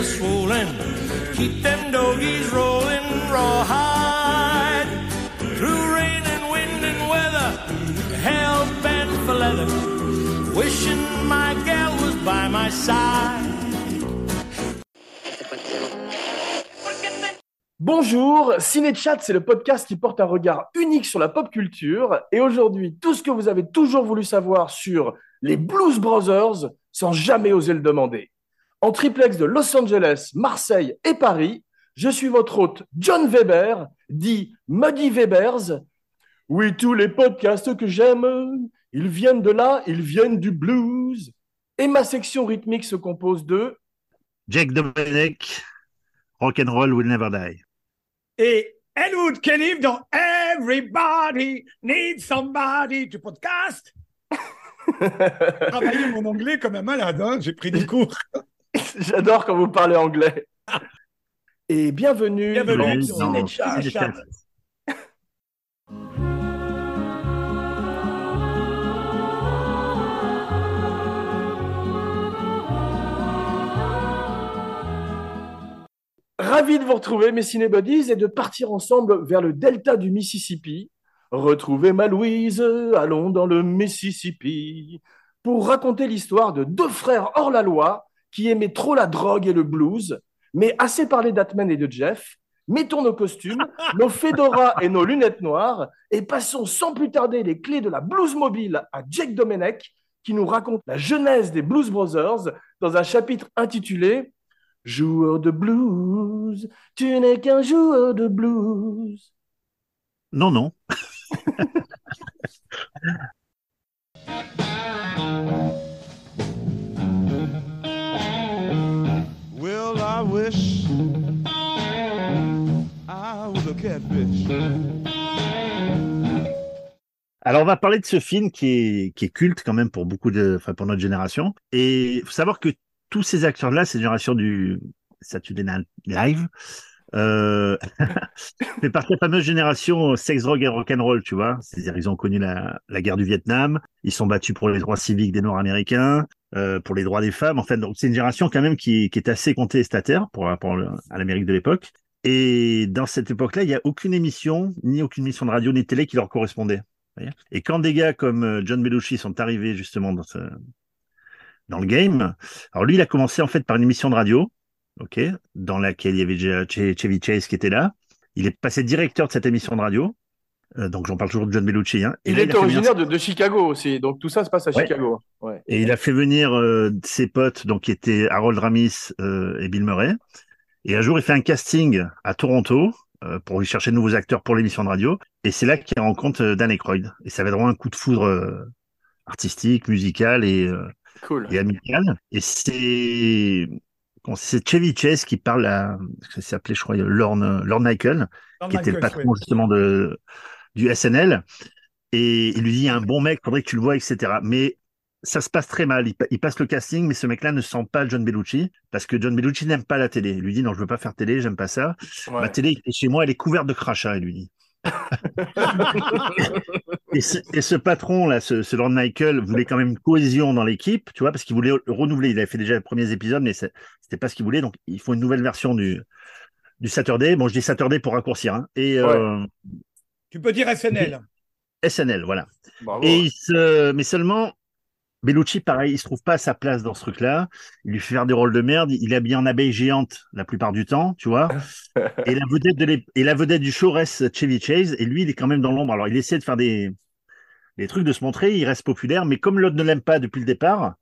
swollen. Keep them doggies. Through rain and wind and weather, leather. My gal was by my side. Bonjour, Cinéchat, c'est le podcast qui porte un regard unique sur la pop culture. Et aujourd'hui, tout ce que vous avez toujours voulu savoir sur les Blues Brothers sans jamais oser le demander. En triplex de Los Angeles, Marseille et Paris, je suis votre hôte John Weber, dit Muddy Webers. Oui, tous les podcasts que j'aime, ils viennent de là, ils viennent du blues. Et ma section rythmique se compose de Jake Domenech, Rock'n'Roll Will Never Die. Et Elwood Kelly dans Everybody Needs Somebody du podcast. Travailler mon anglais comme un malade, hein, j'ai pris des cours. J'adore quand vous parlez anglais. Et bienvenue, Bienvenue dans. Ravi de vous retrouver, mes cinébodies, et de partir ensemble vers le delta du Mississippi. Retrouvez ma Louise, allons dans le Mississippi, pour raconter l'histoire de deux frères hors la loi qui aimaient trop la drogue et le blues, mais assez parlé d'Atman et de Jeff. Mettons nos costumes, nos fedoras et nos lunettes noires, et passons sans plus tarder les clés de la blues mobile à Jake Domenech, qui nous raconte la genèse des Blues Brothers dans un chapitre intitulé Joueur de blues, tu n'es qu'un joueur de blues. Non, non. Alors, on va parler de ce film qui est, qui est culte quand même pour beaucoup de, enfin, pour notre génération. Et faut savoir que tous ces acteurs-là, cette génération du Saturday Night Live, euh, fait partie de la fameuse génération sex, drogue et rock'n'roll, tu vois. C'est-à-dire, ils ont connu la, guerre du Vietnam, ils sont battus pour les droits civiques des Noirs américains, euh, pour les droits des femmes. Enfin, donc, c'est une génération quand même qui, est assez contestataire pour rapport à l'Amérique de l'époque. Et dans cette époque-là, il n'y a aucune émission, ni aucune émission de radio, ni télé qui leur correspondait. Et quand des gars comme euh, John Belushi sont arrivés justement dans, ce, dans le game, alors lui, il a commencé en fait par une émission de radio, ok, dans laquelle il y avait Chevy Chase qui était là. Il est passé directeur de cette émission de radio. Euh, donc j'en parle toujours de John Belushi. Hein. Et Il là, est venir- originaire de, de Chicago aussi, donc tout ça se passe à Ouais. Chicago. Ouais. Et il a fait venir euh, ses potes, donc qui étaient Harold Ramis euh, et Bill Murray. Et un jour, il fait un casting à Toronto pour lui chercher de nouveaux acteurs pour l'émission de radio. Et c'est là qu'il rencontre Dan Aykroyd. Et ça va être vraiment un coup de foudre artistique, musical et, Cool. et amical. Et c'est c'est Chevy Chase qui parle à, ça s'appelait, je crois, Lorne, Lorne Michael, qui était le patron justement de du SNL. Et il lui dit, il y a un bon mec, faudrait que tu le vois, etc. Mais ça se passe très mal. Il, pa- il passe le casting, mais ce mec-là ne sent pas John Belushi parce que John Belushi n'aime pas la télé. Il lui dit, non, je veux pas faire télé, j'aime pas ça. Ouais. Ma télé chez moi, elle est couverte de crachats, il lui dit. Et, ce, et ce patron-là, ce, ce Lord Michael, voulait quand même une cohésion dans l'équipe, tu vois, parce qu'il voulait renouveler. Il avait fait déjà les premiers épisodes, mais c'était pas ce qu'il voulait. Donc, il faut une nouvelle version du, du Saturday. Bon, je dis Saturday pour raccourcir. Hein. Et euh, Tu peux dire SNL. SNL, voilà. Bravo. Et il se... Mais seulement, Bellucci, pareil, il se trouve pas à sa place dans ce truc-là. Il lui fait faire des rôles de merde. Il est habillé en abeille géante la plupart du temps, tu vois. et, la vedette de l'ép- et la vedette du show reste Chevy Chase. Et lui, il est quand même dans l'ombre. Alors, il essaie de faire des... des trucs, de se montrer. Il reste populaire. Mais comme l'autre ne l'aime pas depuis le départ,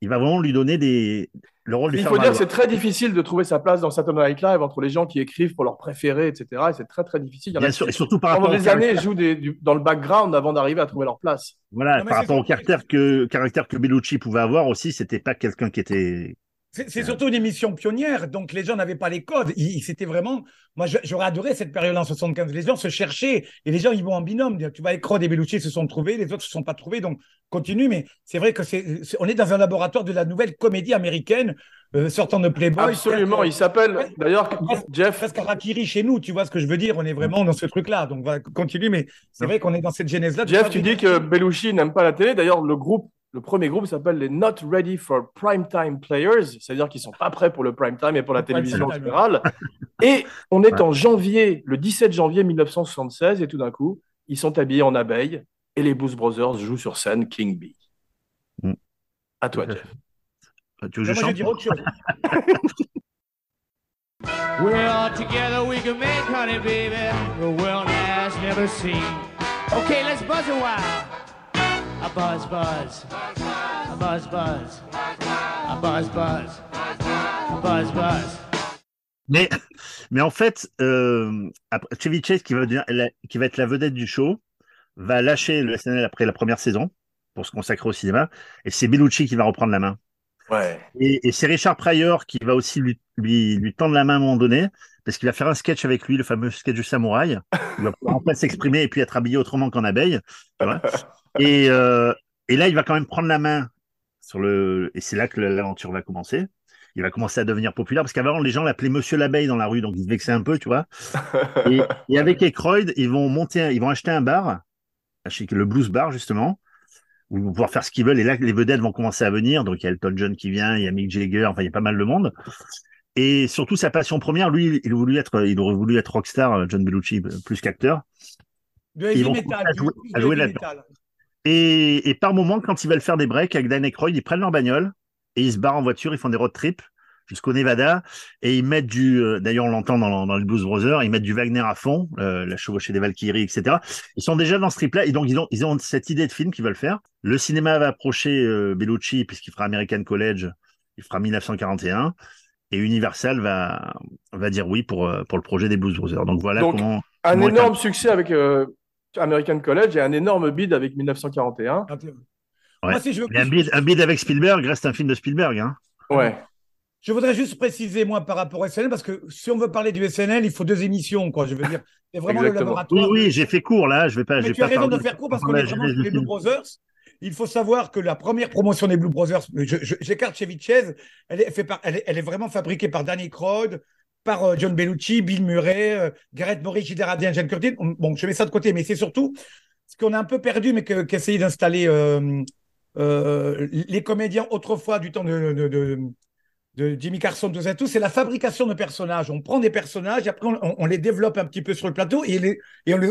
il va vraiment lui donner des... le rôle de Il faut dire que c'est très difficile de trouver sa place dans Saturday Night Live entre les gens qui écrivent pour leurs préférés, etc. Et c'est très très difficile. Il y en a Bien sûr, et qui, surtout par pendant rapport au des années, caractère- jouent des- du- dans le background avant d'arriver à trouver leur place. voilà, Non, par rapport au caractère que, caractère que Bellucci pouvait avoir aussi, c'était pas quelqu'un qui était C'est surtout une émission pionnière, donc les gens n'avaient pas les codes. C'était vraiment. Moi, j'aurais adoré cette période en 75. Les gens se cherchaient et les gens, ils vont en binôme. Tu vois, Crowd et Bellucci se sont trouvés, les autres se sont pas trouvés, donc continue. Mais c'est vrai que c'est, on est dans un laboratoire de la nouvelle comédie américaine euh, sortant de Playboy. Absolument. Il s'appelle d'ailleurs Jeff. presque Harakiri chez nous, tu vois ce que je veux dire On est vraiment dans ce truc-là. Donc, voilà, continue, mais c'est vrai qu'on est dans cette genèse-là. Jeff, tu dis que Belushi n'aime pas la télé. D'ailleurs, le groupe Le premier groupe s'appelle les Not Ready for Primetime Players, c'est-à-dire qu'ils sont pas prêts pour le prime time et pour la télévision en général. Et on est Ouais. en janvier, le 17 janvier 1976, et tout d'un coup, ils sont habillés en abeilles et les Blues Brothers jouent sur scène King Bee. Mm. À toi, Jeff. Tu veux que je chante dis autre chose. We're all together, we can make honey, baby, the world has never seen. Okay, let's buzz a while. A buzz, buzz. A buzz, buzz. A buzz, buzz. A buzz, buzz. Mais, mais en fait, euh, après, Chevy Chase, qui va, devenir la- qui va être la vedette du show, va lâcher le SNL après la première saison pour se consacrer au cinéma. Et c'est Bellucci qui va reprendre la main. Ouais. Et, et c'est Richard Pryor qui va aussi lui, lui, lui tendre la main à un moment donné, parce qu'il va faire un sketch avec lui, le fameux sketch du samouraï. Il va pouvoir s'exprimer et puis être habillé autrement qu'en abeille. Et, euh, et là, il va quand même prendre la main sur le. Et c'est là que l'aventure va commencer. Il va commencer à devenir populaire, parce qu'avant, les gens l'appelaient Monsieur l'abeille dans la rue, donc il se vexait un peu, tu vois. Et, et avec Aykroyd, ils vont monter, un- ils vont acheter un bar, le Blues Bar justement, où ils vont pouvoir faire ce qu'ils veulent. Et là, les vedettes vont commencer à venir. Donc il y a Elton John qui vient, il y a Mick Jagger, enfin il y a pas mal de monde. Et surtout sa passion première, lui, il voulu être, il aurait voulu être rockstar, euh, John Bellucci, plus qu'acteur. Ils vont metal. à jouer- à jouer là-dedans. Et, et par moment, quand ils veulent faire des breaks avec Dan Aykroyd, ils prennent leur bagnole et ils se barrent en voiture, ils font des road trips jusqu'au Nevada et ils mettent du, euh, d'ailleurs on l'entend dans, dans les Blues Brothers, ils mettent du Wagner à fond, euh, la chevauchée des Valkyries, etc. Ils sont déjà dans ce trip-là et donc ils ont, ils ont cette idée de film qu'ils veulent faire. Le cinéma va approcher euh, Bellucci puisqu'il fera American College, il fera 1941 et Universal va, va dire oui pour, euh, pour le projet des Blues Brothers. Donc voilà Donc, comment. Un Comment énorme succès avec euh, American College et un énorme bid avec 1941. Ouais. Moi, si je veux Et un bid, un bid avec Spielberg reste un film de Spielberg. Hein. Ouais. Je voudrais juste préciser, moi, par rapport au SNL, parce que si on veut parler du SNL, il faut deux émissions, quoi. Je veux dire, c'est vraiment Exactement. le Oui, laboratoire. oui, j'ai fait court là. Je vais pas. je Mais tu as raison de faire court parce qu'on est vraiment les. Brothers. Il faut savoir que la première promotion des Blue Brothers, j'écarte Chevy Chase, elle est, elle, est, vraiment fabriquée par Danny Croyd, par euh, John Bellucci, Bill Murray, euh, Gareth Morris. Radian, Jane Curtin. On- Bon, je mets ça de côté, mais c'est surtout ce qu'on a un peu perdu, mais que- qu'essayait d'installer euh, euh, les comédiens autrefois du temps de, Jimmy Carson, tout ça, tout, c'est la fabrication de personnages. On prend des personnages, après on, les développe un petit peu sur le plateau et,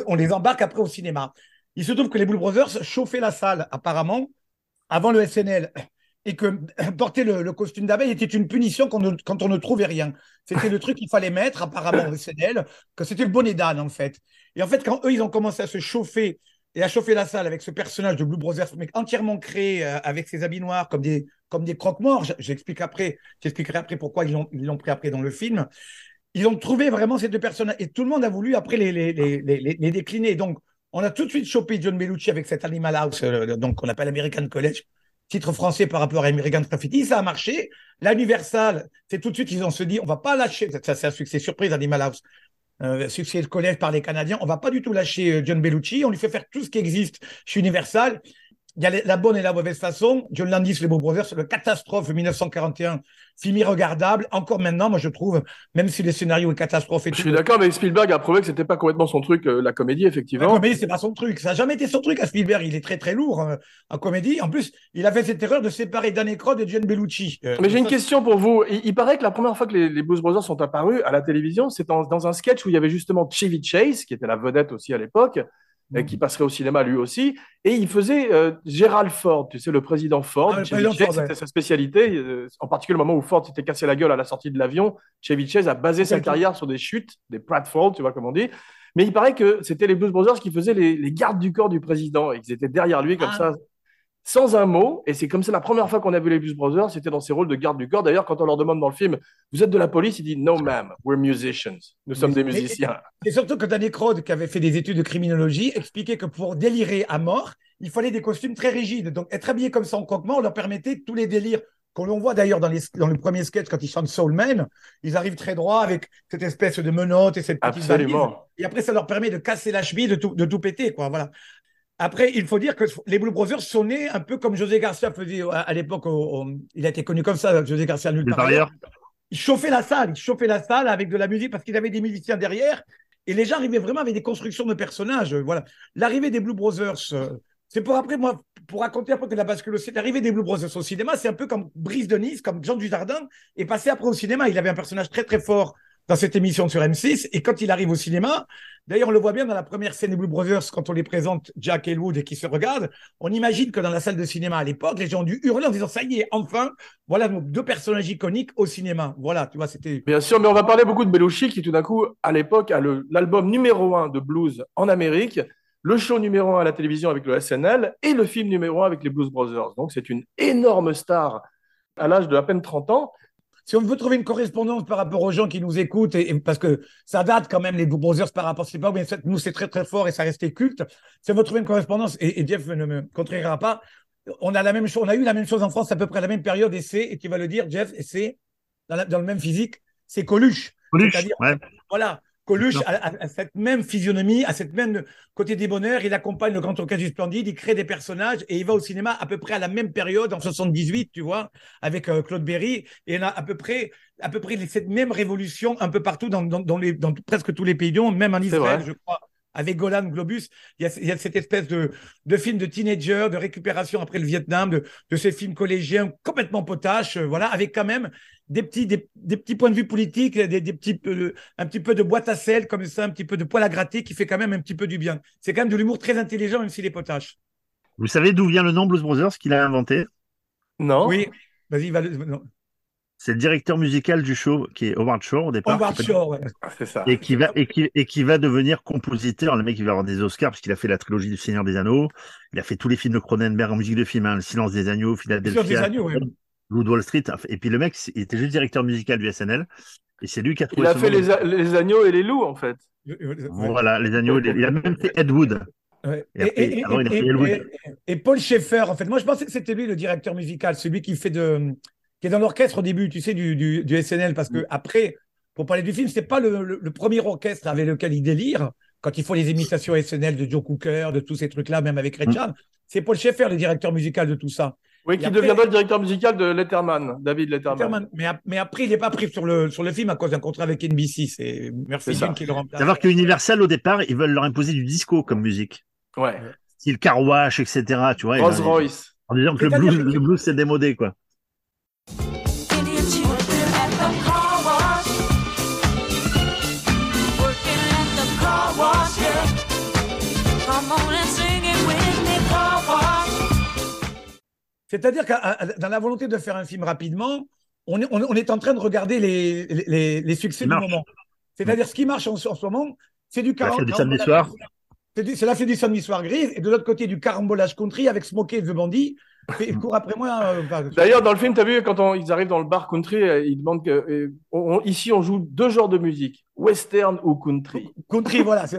on les embarque après au cinéma. Il se trouve que les Blue Brothers chauffaient la salle, apparemment, avant le SNL. Et que porter le, costume d'abeille était une punition quand, on ne- trouvait rien. C'était le truc qu'il fallait mettre, apparemment, au SNL, que c'était le bonnet d'âne, en fait. Et en fait, quand eux, ils ont commencé à se chauffer et à chauffer la salle avec ce personnage de Blue Brothers, entièrement créé euh, avec ses habits noirs comme des, comme des croque-morts, j'explique après, j'expliquerai après pourquoi ils l'ont pris après dans le film. Ils ont trouvé vraiment ces deux personnages et tout le monde a voulu après les, les, les- les décliner. Donc, on a tout de suite chopé John Bellucci avec cet Animal House, euh, donc qu'on appelle American College, titre français par rapport à American Graffiti. Ça a marché. La Universal, c'est tout de suite, ils ont se dit, on va pas lâcher. Ça, c'est un succès surprise, Animal House. Euh, succès de collège par les Canadiens. On va pas du tout lâcher euh, John Bellucci. On lui fait faire tout ce qui existe chez Universal. Il y a les- la bonne et la mauvaise façon. John Landis, les Beaux Brothers, le catastrophe 1941, film irregardable. Encore maintenant, moi je trouve, même si le scénario est catastrophe et Je tout, suis d'accord, mais Spielberg a prouvé que c'était pas complètement son truc, euh, la comédie, la effectivement. comédie, c'est pas son truc. Ça n'a jamais été son truc à Spielberg. Il est très très lourd euh, en comédie. En plus, il a fait cette erreur de séparer Dan Aykroyd et John Bellucci. Euh, Mais j'ai une ça, question pour vous. Il, il paraît que la première fois que les, les Blues Brothers sont apparus à la télévision, c'est dans, dans un sketch où il y avait justement Chevy Chase, qui était la vedette aussi à l'époque, et qui passerait au cinéma lui aussi, et il faisait euh, Gerald Ford, tu sais, le président Ford. Ah, Chevy Chase, c'était sa spécialité, euh, en particulier le moment où Ford s'était cassé la gueule à la sortie de l'avion. Chevy Chase a basé sa carrière sur des chutes, des pratfalls, tu vois comme on dit. Mais il paraît que c'était les Blues Brothers qui faisaient les, les gardes du corps du président, et qu'ils étaient derrière lui comme Ah. ça, sans un mot. Et c'est comme ça la première fois qu'on a vu les Blues Brothers, c'était dans ces rôles de garde du corps. D'ailleurs, quand on leur demande dans le film, vous êtes de la police, il dit No, ma'am, we're musicians. Nous sommes des musiciens. Et surtout que Dan Aykroyd, qui avait fait des études de criminologie, expliquait que pour délirer à mort, il fallait des costumes très rigides. Donc, être habillé comme ça en croque-mort leur permettait tous les délires qu'on l'on voit d'ailleurs dans, les, dans le premier sketch quand ils chantent Soul Man. Ils arrivent très droit avec cette espèce de menotte et cette petite valise. Absolument. Et après, ça leur permet de casser la cheville, de tout, de tout péter, quoi. Voilà. Après, il faut dire que les Blue Brothers sont nés un peu comme José Garcia faisait à, à l'époque. il a été connu comme ça, José Garcia nulle part ailleurs. il chauffait la salle, il chauffait la salle avec de la musique parce qu'il avait des musiciens derrière et les gens arrivaient vraiment avec des constructions de personnages. euh, Voilà. L'arrivée des Blue Brothers, euh, c'est pour après, moi, pour raconter peu que la bascule aussi, l'arrivée des Blue Brothers au cinéma, c'est un peu comme Brice de Nice, comme Jean Dujardin est passé après au cinéma. Il avait un personnage très très fort dans cette émission sur M6. Et quand il arrive au cinéma, d'ailleurs, on le voit bien dans la première scène des Blue Brothers, quand on les présente, Jack et Elwood, et qui se regardent, on imagine que dans la salle de cinéma à l'époque, les gens ont dû hurler en disant, ça y est, enfin, voilà nos deux personnages iconiques au cinéma. Voilà, tu vois, c'était... Bien sûr, mais on va parler beaucoup de Belushi qui tout d'un coup, à l'époque, a l'album numéro un de blues en Amérique, le show numéro un à la télévision avec le SNL et le film numéro un avec les Blues Brothers. Donc c'est une énorme star à l'âge de à peine 30 ans. Si on veut trouver une correspondance par rapport aux gens qui nous écoutent, et, et parce que ça date quand même les Brothers par rapport à cette époque, mais nous c'est très très fort et ça restait culte. Si on veut trouver une correspondance, et, et Jeff ne me contredira pas, on a la même chose, on a eu la même chose en France à peu près à la même période, et c'est, et tu vas le dire, Jeff, et c'est dans, le même physique, c'est Coluche. Coluche, ouais. Voilà. Coluche a, cette même physionomie, a cette même côté des bonheurs. Il accompagne le Grand Orchestre du Splendide, il crée des personnages et il va au cinéma à peu près à la même période, en 78, tu vois, avec euh, Claude Berry. Et on a à peu près, à peu près cette même révolution un peu partout dans, dans, dans les, dans presque tous les pays du monde, même en Israël, je crois. Avec Golan Globus, il y a, il y a cette espèce de, de film de teenager, de récupération après le Vietnam, de, de ces films collégiens complètement potaches, euh, voilà, avec quand même des petits, des, des petits points de vue politiques, des, des petits, un petit peu de boîte à sel comme ça, un petit peu de poil à gratter qui fait quand même un petit peu du bien. C'est quand même de l'humour très intelligent, même s'il est potache. Vous savez d'où vient le nom Blues Brothers qu'il a inventé? Non Oui, vas-y, va le- non. C'est le directeur musical du show qui est Howard Shore au départ. Howard Shore, ouais. Ah, C'est ça. Et qui va et qui, et qui va devenir compositeur. Le mec, il va avoir des Oscars parce qu'il a fait la trilogie du Seigneur des Anneaux. Il a fait tous les films de Cronenberg en musique de film, hein, Le Silence des agneaux, Sur des Philadelphia, agneaux, ouais. Blue Wall Street. Et puis le mec, il était juste directeur musical du SNL. Et c'est lui qui a trouvé Il a fait les, a- les agneaux et les loups, en fait. Voilà, les agneaux. Il a même fait Ed Wood. Ouais. Après, et- et Paul Schaeffer, en fait, moi je pensais que c'était lui le directeur musical, celui qui fait de, qui est dans l'orchestre au début, tu sais, du, du, du SNL, parce que après, pour parler du film, c'est pas le, le- le premier orchestre avec lequel il délire quand il faut les imitations SNL de Joe Cooker, de tous ces trucs-là, même avec Ray Mm. C'est Paul Schaeffer, le directeur musical de tout ça. Oui, qui après- deviendra le directeur musical de Letterman, David Letterman. Letterman. Mais, ap- mais après, il n'est pas pris sur le, sur le film à cause d'un contrat avec NBC. C'est Murphy qui le remplace. Savoir que Universal, au départ, ils veulent leur imposer du disco comme musique. Ouais. Style Car Wash, etc. Tu vois, Rolls en- Royce. En disant que le blues, que- le blues, c'est démodé, quoi. C'est-à-dire que dans la volonté de faire un film rapidement, on est, on, on est en train de regarder les, les, les succès du moment. C'est-à-dire ce qui marche en, en ce moment, c'est du La fête du carambolage- samedi soir. C'est c'est fête du samedi soir grise, et de l'autre côté du carambolage country avec Smokey the Bandit. Et court après moi. euh, D'ailleurs, dans le film, tu as vu, quand on- ils arrivent dans le bar country, euh, ils demandent que. euh, on- on- ici, on joue deux genres de musique, western ou country. country, voilà. c'est-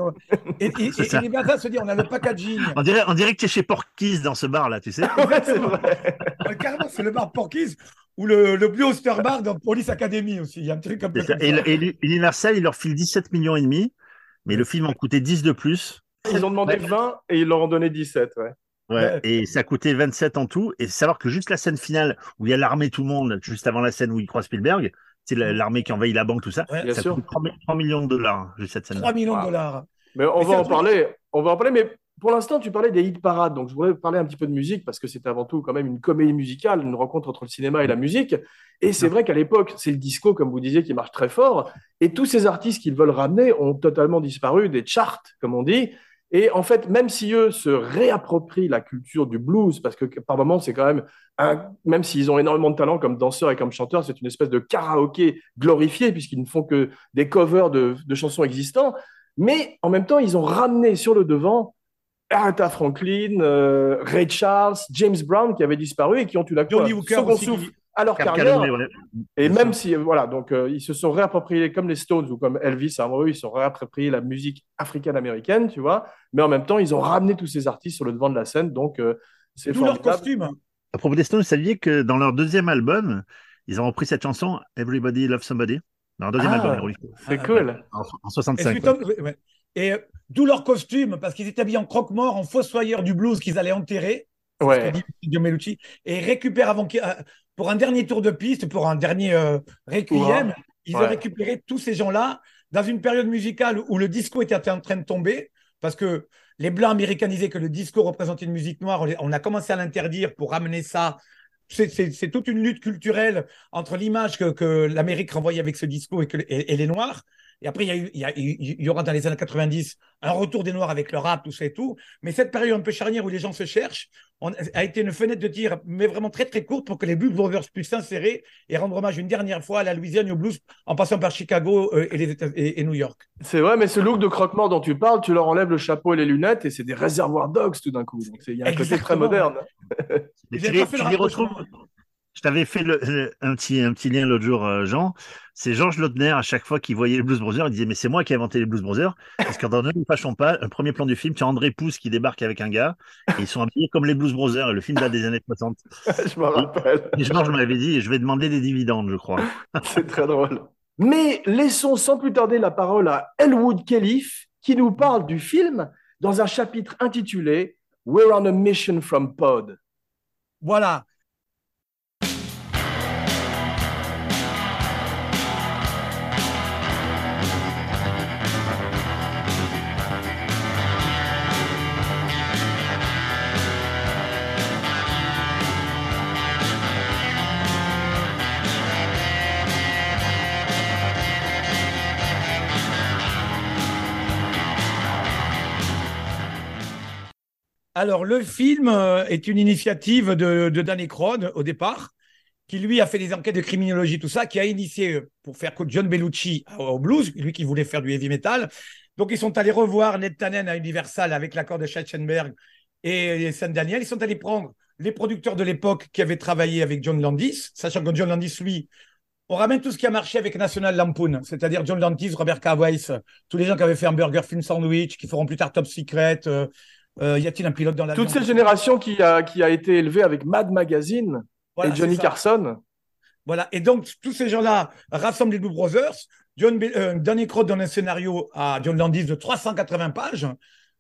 Et, et, et, C'est ça. et les gars, ça se dit, on a le packaging. On dirait, on dirait que tu es chez Porky's dans ce bar-là, tu sais. ouais, c'est vrai. Carrément, c'est le bar Porky's ou le, le Blue Oyster Bar dans Police Academy aussi. Il y a un truc ça. comme Et, ça. et Universal, il leur file 17 millions et demi, mais le film en coûtait 10 de plus. Ils ont demandé 20 et ils leur ont donné 17. Ouais. Ouais, et ça coûtait 27 en tout. Et savoir que juste la scène finale où il y a l'armée, tout le monde, juste avant la scène où il croise Spielberg, c'est la- l'armée qui envahit la banque, tout ça. Ouais, ça sûr. coûte 3, 3 millions de dollars, hein, juste cette scène 3 millions de Wow. dollars. Mais on Mais va en parler. On va en parler, mais pour l'instant, tu parlais des hit parades. Donc, je voudrais parler un petit peu de musique parce que c'est avant tout quand même une comédie musicale, une rencontre entre le cinéma et la musique. Et c'est vrai qu'à l'époque, c'est le disco, comme vous disiez, qui marche très fort. Et tous ces artistes qu'ils veulent ramener ont totalement disparu des charts, comme on dit. Et en fait, même si eux se réapproprient la culture du blues, parce que par moments, c'est quand même, un, même s'ils ont énormément de talent comme danseurs et comme chanteurs, c'est une espèce de karaoké glorifié, puisqu'ils ne font que des covers de, de chansons existantes. Mais en même temps, ils ont ramené sur le devant Aretha Franklin, euh, Ray Charles, James Brown qui avaient disparu et qui ont tout d'un coup Johnny un Hooker second aussi, souffle qui- à leur Car carrière. Ouais. Et Bien même sûr. si, voilà, donc euh, ils se sont réappropriés comme les Stones ou comme Elvis à un moment, ils se sont réappropriés la musique africaine-américaine, tu vois. Mais en même temps, ils ont ramené tous ces artistes sur le devant de la scène, donc euh, c'est D'où leur costume. À propos des Stones, vous saviez que dans leur deuxième album, ils ont repris cette chanson Everybody Loves Somebody dans leur deuxième Ah, album, Héroïque, C'est Ah, cool. en, en Et, 65. c'est quoi. étonnant- ouais, ouais. Et, euh, d'où leur costume, parce qu'ils étaient habillés en croque-mort, en fossoyeur du blues qu'ils allaient enterrer. Ouais. Et ils récupèrent avant qu'il- euh, pour un dernier tour de piste, pour un dernier euh, requiem, ils Ouais. ont récupéré tous ces gens-là dans une période musicale où le disco était en train de tomber, parce que les blancs américanisés que le disco représentait une musique noire, on, a commencé à l'interdire pour ramener ça. C'est- toute une lutte culturelle entre l'image que, que l'Amérique renvoyait avec ce disco et, que, et, et les Noirs. Et après, il y, a eu- il y, a- il y aura dans les années 90 un retour des Noirs avec le rap, tout ça et tout. Mais cette période un peu charnière où les gens se cherchent on- a été une fenêtre de tir, mais vraiment très très courte pour que les Blues Brothers puissent s'insérer et rendre hommage une dernière fois à la Louisiane et au blues en passant par Chicago euh, et, les États- et- et New York. C'est vrai, mais ce look de croque-mort dont tu parles, tu leur enlèves le chapeau et les lunettes et c'est des réservoirs dogs tout d'un coup. Donc il y a un côté très moderne. Tu les, tu le les retrouves. Je t'avais fait le- le- un, petit, un petit lien l'autre jour, euh, Jean. C'est Georges Lautner, à chaque fois qu'il voyait les Blues Brothers, il disait Mais c'est moi qui ai inventé les Blues Brothers. Parce que dans Ne nous fâchons pas, le premier plan du film, tu as André Pousse qui débarque avec un gars. Et ils sont habillés comme les Blues Brothers. Et le film date des années 60. Je me rappelle. Et Georges m'avait dit Je vais demander des dividendes, je crois. C'est très drôle. Mais laissons sans plus tarder la parole à Elwood Kellyf qui nous parle du film dans un chapitre intitulé We're on a mission from Pod. Voilà. Alors, le film euh, est une initiative de, Danny Crone au départ, qui lui a fait des enquêtes de criminologie, tout ça, qui a initié euh, pour faire John Bellucci au au blues, lui qui voulait faire du heavy metal. Donc, ils sont allés revoir Ned Tannen à Universal avec l'accord de Schachenberg et, Saint Daniel. Ils sont allés prendre les producteurs de l'époque qui avaient travaillé avec John Landis, sachant que John Landis, lui, on ramène tout ce qui a marché avec National Lampoon, c'est-à-dire John Landis, Robert Cowais, tous les gens qui avaient fait un burger film sandwich, qui feront plus tard Top Secret. euh, euh, y a-t-il un pilote dans la Toute cette génération qui a, qui a été élevée avec Mad Magazine Voilà, et Johnny. Carson. Voilà. Et donc, tous ces gens-là rassemblent les Blue Brothers. John euh, Danny Crowd donne un scénario à John Landis de 380 pages,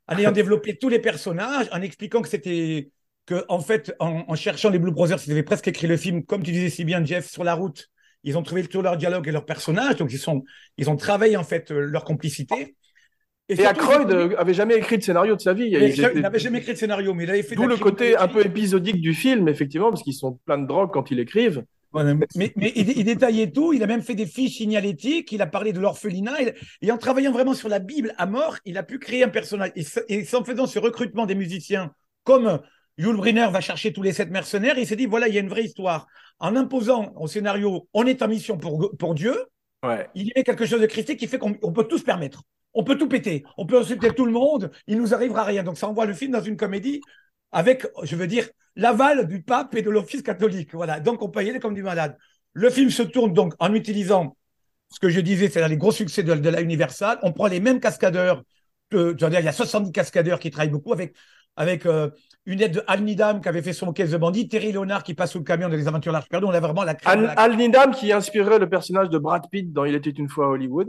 en ayant développé tous les personnages, en expliquant que c'était que, en fait, en, en cherchant les Blue Brothers, ils avaient presque écrit le film, comme tu disais si bien, Jeff, sur la route. Ils ont trouvé tout leur dialogue et leurs personnages, donc ils sont, ils ont travaillé en fait euh, leur complicité. Et surtout, Aykroyd ils- euh, avait jamais écrit de scénario de sa vie. mais Il n'avait jamais écrit de scénario, mais il avait fait. D'où le côté un peu épisodique du film, effectivement, parce qu'ils sont pleins de drogue quand ils écrivent. Voilà. Mais, mais il, il détaillait tout. Il a même fait des fiches signalétiques. Il a parlé de l'orphelinat. Et, et en travaillant vraiment sur la Bible à mort, il a pu créer un personnage. Et, et en faisant ce recrutement des musiciens, comme Yul Brynner va chercher tous les sept mercenaires, il s'est dit voilà, il y a une vraie histoire. En imposant au scénario, on est en mission pour, pour Dieu. Ouais. Il y avait quelque chose de christique qui fait qu'on on peut tout se permettre. On peut tout péter. On peut insulter tout le monde. Il nous arrivera rien. Donc ça envoie le film dans une comédie avec, je veux dire, l'aval du pape et de l'office catholique. Voilà. Donc on peut y aller comme du malade. Le film se tourne donc en utilisant ce que je disais, c'est les gros succès de, de la Universal. On prend les mêmes cascadeurs. que- dire, il y a 70 cascadeurs qui travaillent beaucoup avec, avec euh, une aide de Al Nidam qui avait fait son caisse de bandit, Terry Leonard qui passe sous le camion de Les Aventures Large Perdues. On a vraiment la crème de Al, la Al Needham qui inspirerait le personnage de Brad Pitt dans Il était une fois à Hollywood.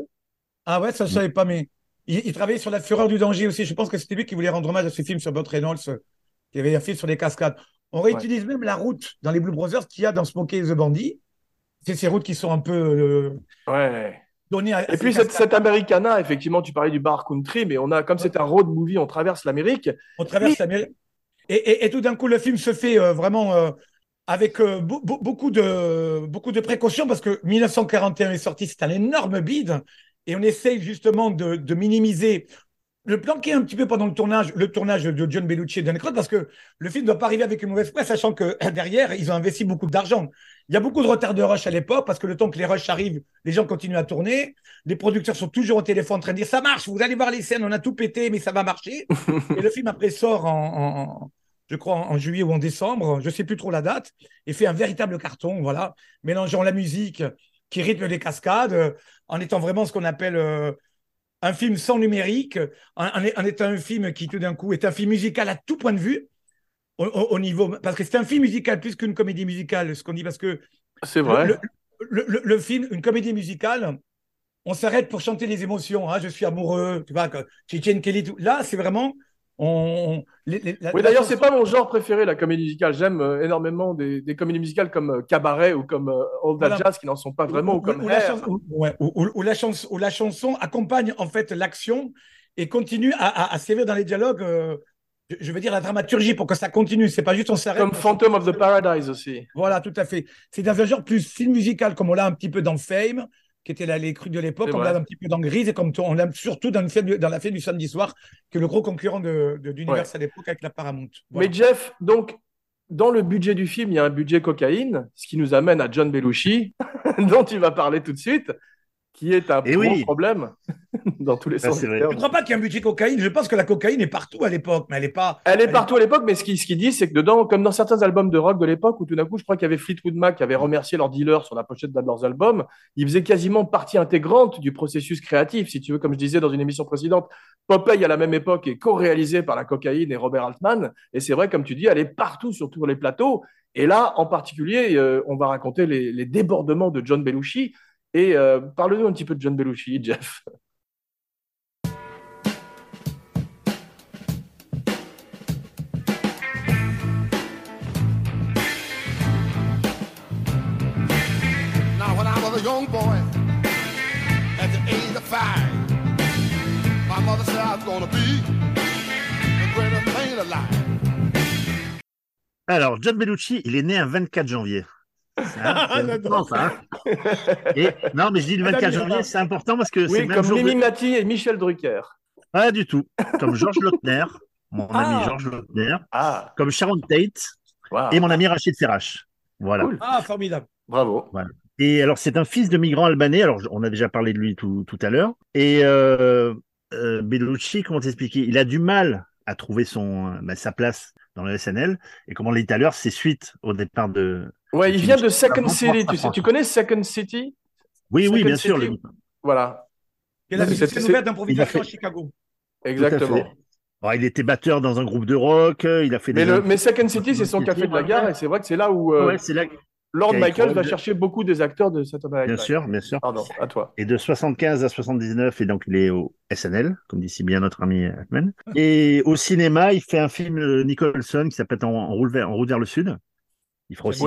Ah ouais, ça je savais pas, mais il, il travaillait sur la fureur du danger aussi. Je pense que c'était lui qui voulait rendre hommage à ce film sur Burt Reynolds, euh, qui avait un film sur les cascades. On réutilise même la route dans les Blue Brothers qu'il y a dans Smokey the Bandit. C'est ces routes qui sont un peu euh, Ouais. données à. Et puis cette, cascades. cet Americana, effectivement, tu parlais du bar country, mais on a, comme c'est un road movie, on traverse l'Amérique. On traverse l'Amérique. Et, et- et tout d'un coup, le film se fait euh, vraiment euh, avec beau- beau- beaucoup, de, beaucoup de précautions parce que 1941 est sorti, c'est un énorme bide. Et on essaye justement de, de minimiser, de planquer un petit peu pendant le tournage, le tournage de John Bellucci et Dan Aykroyd parce que le film ne doit pas arriver avec une mauvaise presse, sachant que derrière, ils ont investi beaucoup d'argent. Il y a beaucoup de retard de rush à l'époque parce que le temps que les rushs arrivent, les gens continuent à tourner. Les producteurs sont toujours au téléphone en train de dire ça marche, vous allez voir les scènes, on a tout pété, mais ça va marcher. Et le film après sort en, en- je crois en juillet ou en décembre, je sais plus trop la date, et fait un véritable carton, voilà, mélangeant la musique qui rythme les cascades, en étant vraiment ce qu'on appelle euh, un film sans numérique, en, étant un film qui tout d'un coup est un film musical à tout point de vue, au, au- au niveau, parce que c'est un film musical plus qu'une comédie musicale, ce qu'on dit, parce que C'est vrai. le, le- le- le film, une comédie musicale, on s'arrête pour chanter les émotions. hein, je suis amoureux, tu vois, que Chichen Kelly. tout. Là, c'est vraiment. On, les- les- la- Oui, d'ailleurs, c'est pas mon genre préféré, la comédie musicale. J'aime euh, énormément des, des comédies musicales comme euh, Cabaret ou comme euh, All That Voilà. Jazz qui n'en sont pas vraiment, ou, comme où la chanson, ouais, où la chanson, où la chanson accompagne en fait l'action et continue à, à, à servir dans les dialogues, euh, je, je veux dire, la dramaturgie pour que ça continue. C'est pas juste on s'arrête. Comme Phantom of the Paradise aussi. Voilà, tout à fait. C'est dans un genre plus film musical, comme on l'a un petit peu dans Fame, qui était là, les crues de l'époque, on l'a un petit peu dans Grise, et comme on l'aime surtout dans, le film, dans la fête du samedi soir, qui est le gros concurrent de, d'Universal à l'époque avec la Paramount. Voilà. Mais Jeff, donc, dans le budget du film, il y a un budget cocaïne, ce qui nous amène à John Belushi, dont tu vas parler tout de suite, qui est un Eh gros oui. problème dans tous les sens. Je ne crois pas qu'il y ait un budget cocaïne? Je pense que la cocaïne est partout à l'époque, mais elle n'est pas. Elle est partout à l'époque, mais ce qu'il ce qu'il dit, c'est que dedans, comme dans certains albums de rock de l'époque, où tout d'un coup, je crois qu'il y avait Fleetwood Mac qui avait remercié leurs dealers sur la pochette d'un de leurs albums, ils faisaient quasiment partie intégrante du processus créatif, si tu veux, comme je disais dans une émission précédente. Popeye, à la même époque, est co-réalisé par la cocaïne et Robert Altman, et c'est vrai, comme tu dis, elle est partout sur tous les plateaux. Et là, en particulier, euh, on va raconter les, les débordements de John Belushi. Et euh, parle-nous un petit peu de John Belushi, Jeff. Now, when I was a young boy, at the age of five, my mother said I was gonna be the greatest man alive. Alors, John Bellucci, il est né un 24 janvier. Important, ça. hein. Et, non, mais je dis le 24 janvier, c'est important parce que c'est Oui, comme de- Mimi Mati et Michel Drucker. Pas du tout. Comme Georges Lautner, mon Ah. ami Georges Lautner, Ah, comme Sharon Tate et mon ami Rachid Ferrache. Voilà. Cool. Ah, formidable. Bravo. Et alors, c'est un fils de migrant albanais. Alors, on a déjà parlé de lui tout, tout à l'heure. Et euh, euh, Bellucci, comment t'expliquer? Il a du mal à trouver son, euh, bah, sa place dans le SNL. Et comme on l'a dit tout à l'heure, c'est suite au départ de. Ouais, il vient de Second City. Tu, sais, tu connais Second City? Oui, oui, Second bien sûr. City. le- Voilà, Il a la C'est- musique a d'improvisation fait- à Chicago? exactement. Bon, il était batteur dans un groupe de rock. Il a fait Mais, des. le, mais Second City, c'est son café de la gare, et c'est vrai que c'est là où euh, Ouais, c'est là. Lord Michael va chercher beaucoup des acteurs de Saturday Night Bien sûr, bien sûr. Pardon, à toi. Et de 75 à 79, et donc il est au SNL, comme dit si bien notre ami Atman. Et au cinéma, il fait un film Nicholson qui s'appelle en, en route vers le sud. Il fera aussi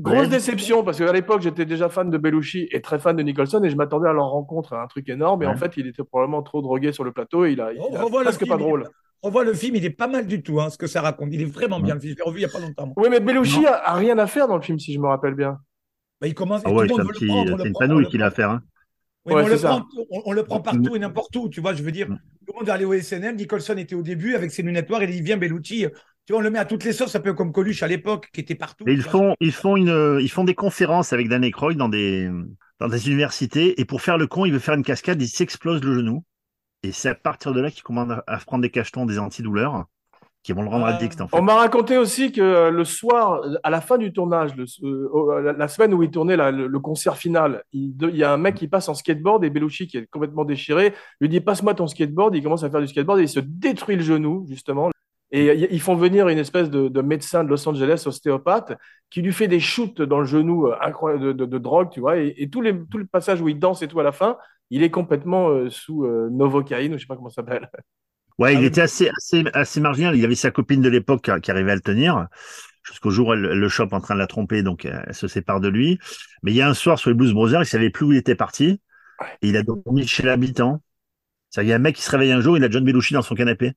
Grosse déception, parce qu'à l'époque, j'étais déjà fan de Belushi et très fan de Nicholson, et je m'attendais à leur rencontre, à un truc énorme, et Ouais. en fait, il était probablement trop drogué sur le plateau, et il a, il On a revoit le presque film, pas drôle. On voit le film, il est pas mal du tout, hein, ce que ça raconte. Il est vraiment bien. Le film, je l'ai revu il n'y a pas longtemps. Oui, mais Belushi a, a rien à faire dans le film, si je me rappelle bien. Bah, il commence. Ah ouais, tout c'est le un monde veut petit, le prendre. on c'est le une panouille le qu'il a à faire. Hein. Oui, Ouais, mais on, le prend, on, on le prend partout et n'importe où. Tu vois, je veux dire, Mm. tout le monde est allé au SNL. Nicholson était au début avec ses lunettes noires et il vient Bellucci. Tu vois, on le met à toutes les sauces, un peu comme Coluche à l'époque, qui était partout. Et ils font, ils font une, ils font des conférences avec Dan Aykroyd dans des, dans des universités, et pour faire le con, il veut faire une cascade, il s'explose le genou. Et c'est à partir de là qu'il commence à, prendre des cachetons, des antidouleurs, qui vont le rendre Ah. addict, en fait. On m'a raconté aussi que euh, le soir, à la fin du tournage, le- euh, euh, la- semaine où il tournait la- le, le concert final, il y a un mec qui passe en skateboard et Belushi, qui est complètement déchiré, lui dit Passe-moi ton skateboard. Il commence à faire du skateboard et il se détruit le genou, justement. Et ils font venir une espèce de, de médecin de Los Angeles, ostéopathe, qui lui fait des shoots dans le genou euh, de, de- de drogue, tu vois. Et, et tous les, tout le passage où il danse et tout à la fin, il est complètement euh, sous euh, novocaïne, ou je sais pas comment ça s'appelle. Ouais, il était assez, assez, assez marginal. Il avait sa copine de l'époque qui, qui arrivait à le tenir, jusqu'au jour où elle, le chope en train de la tromper, donc euh, elle se sépare de lui. Mais il y a un soir sur les Blues Brothers, il savait plus où il était parti, et il a dormi chez l'habitant. Il y a un mec qui se réveille un jour, il a John Belushi dans son canapé.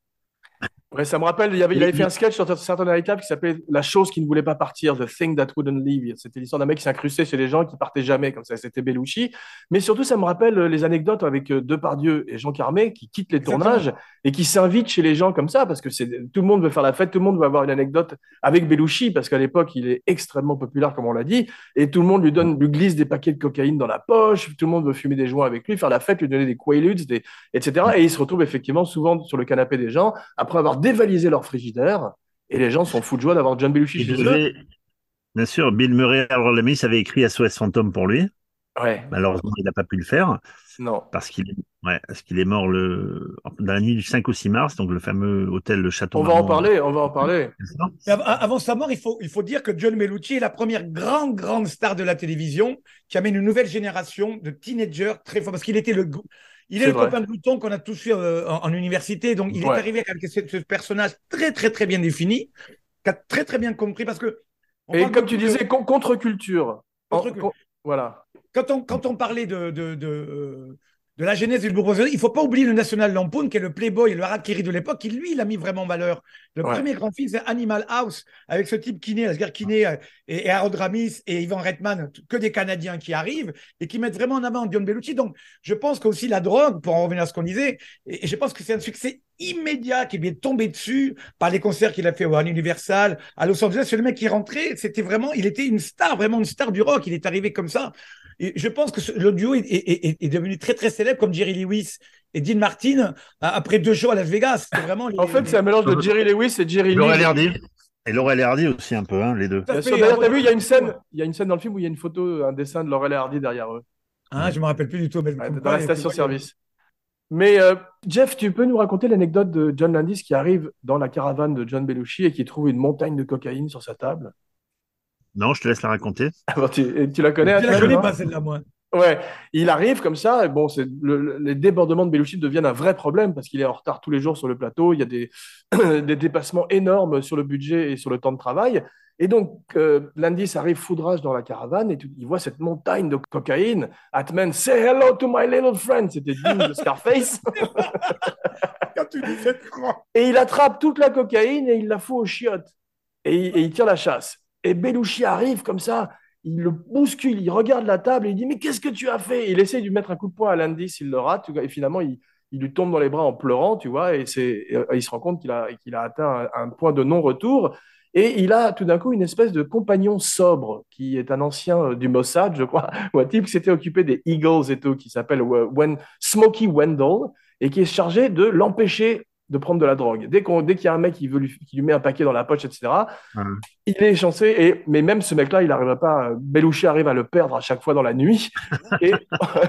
Ouais, ça me rappelle, il, avait, il avait fait un sketch sur Saturday Night Live qui s'appelait La chose qui ne voulait pas partir, The Thing That Wouldn't Leave. C'était l'histoire d'un mec qui s'incrustait chez les gens qui partait jamais, comme ça. C'était Belushi. Mais surtout, ça me rappelle euh, les anecdotes avec euh, Depardieu et Jean Carmé qui quittent les Exactement. tournages et qui s'invitent chez les gens comme ça parce que c'est tout le monde veut faire la fête, tout le monde veut avoir une anecdote avec Belushi parce qu'à l'époque, il est extrêmement populaire, comme on l'a dit, et tout le monde lui donne, lui glisse des paquets de cocaïne dans la poche, tout le monde veut fumer des joints avec lui, faire la fête, lui donner des Quaaludes, des, etc. Et il se retrouve effectivement souvent sur le canapé des gens après avoir dévalisé leur frigidaire. Et les gens sont fous de joie d'avoir John Belushi chez eux. Bien sûr, Bill Murray, alors le avait écrit SOS Fantôme pour lui. Ouais, Malheureusement, il n'a pas pu le faire non. parce qu'il est, ouais, mort le, dans la nuit du 5 au 6 mars, donc le fameux hôtel Le Château. On va en parler, on va en parler. Avant sa mort, il faut, il faut dire que John Belushi est la première grande, grande star de la télévision qui amène une nouvelle génération de teenagers très forts. Parce qu'il était le, il est, le vrai. copain de Bouton qu'on a tous eu euh, en, en université. Donc, il Ouais. est arrivé avec ce, ce personnage très, très, très bien défini, qui a très, très bien compris. Parce que. Et comme tu disais, con- contre-culture. En- Contre-culture. con- Voilà. quand on, quand on parlait de, de, de, euh, de la genèse du Brothers. Il faut pas oublier le National Lampoon, qui est le Playboy, le harakiri de l'époque, qui lui, il a mis vraiment en valeur. Le Ouais. premier grand film, c'est Animal House, avec ce type Kiné, Asghar Kiné euh, et, et Harold Ramis et Ivan Reitman, que des Canadiens qui arrivent et qui mettent vraiment en avant John Bellucci. Donc, je pense qu'aussi la drogue, pour en revenir à ce qu'on disait, et, et je pense que c'est un succès immédiat qui lui est tombé dessus par les concerts qu'il a fait au Universal, à Los Angeles. C'est le mec qui est rentré, c'était vraiment, il était une star, vraiment une star du rock. Il est arrivé comme ça. Et je pense que ce- le duo est, est- est- est devenu très très célèbre comme Jerry Lewis et Dean Martin a- après deux shows à Las Vegas. C'était vraiment les- En fait, c'est un mélange de Jerry Lewis et Jerry. Laurel Hardy. Et Laurel Hardy aussi un peu, hein, les deux. D'ailleurs, Ah, t'as vu, il y a une scène, il y a une scène dans le film où il y a une photo, un dessin de Laurel et Hardy derrière eux, Hein, je me rappelle plus du tout. Mais Ouais, dans la station-service. Mais euh, Jeff, tu peux nous raconter l'anecdote de John Landis qui arrive dans la caravane de John Belushi et qui trouve une montagne de cocaïne sur sa table? Non, je te laisse la raconter. Ah bon, tu, tu la connais Je la connais non pas celle-là, moi. Ouais, il arrive comme ça, et bon, c'est le- le- les débordements de Belushi deviennent un vrai problème parce qu'il est en retard tous les jours sur le plateau, il y a des, des dépassements énormes sur le budget et sur le temps de travail. Et donc, euh, Landis arrive foudrage dans la caravane et tu- il voit cette montagne de cocaïne. Atman, say hello to my little friend. C'était digne de Scarface. Quand tu dis cette croix. Et il attrape toute la cocaïne et il la fout aux chiottes. Et, il- et il tire la chasse. Et Belushi arrive comme ça, il le bouscule, il regarde la table et il dit Mais qu'est-ce que tu as fait? Il essaie de lui mettre un coup de poing à Landis, il le rate. Et finalement, il, il lui tombe dans les bras en pleurant, tu vois, et, et il se rend compte qu'il a, a atteint un, point de non-retour. Et il a tout d'un coup une espèce de compagnon sobre qui est un ancien euh, du Mossad, je crois, ou un type qui s'était occupé des Eagles et tout, qui s'appelle euh, Smokey Wendell, et qui est chargé de l'empêcher de prendre de la drogue. Dès qu'on, dès qu'il y a un mec qui, veut lui, qui lui met un paquet dans la poche, etc., il est chancé. Et, mais même ce mec-là, il n'arrive pas. Belushi arrive à le perdre à chaque fois dans la nuit. Et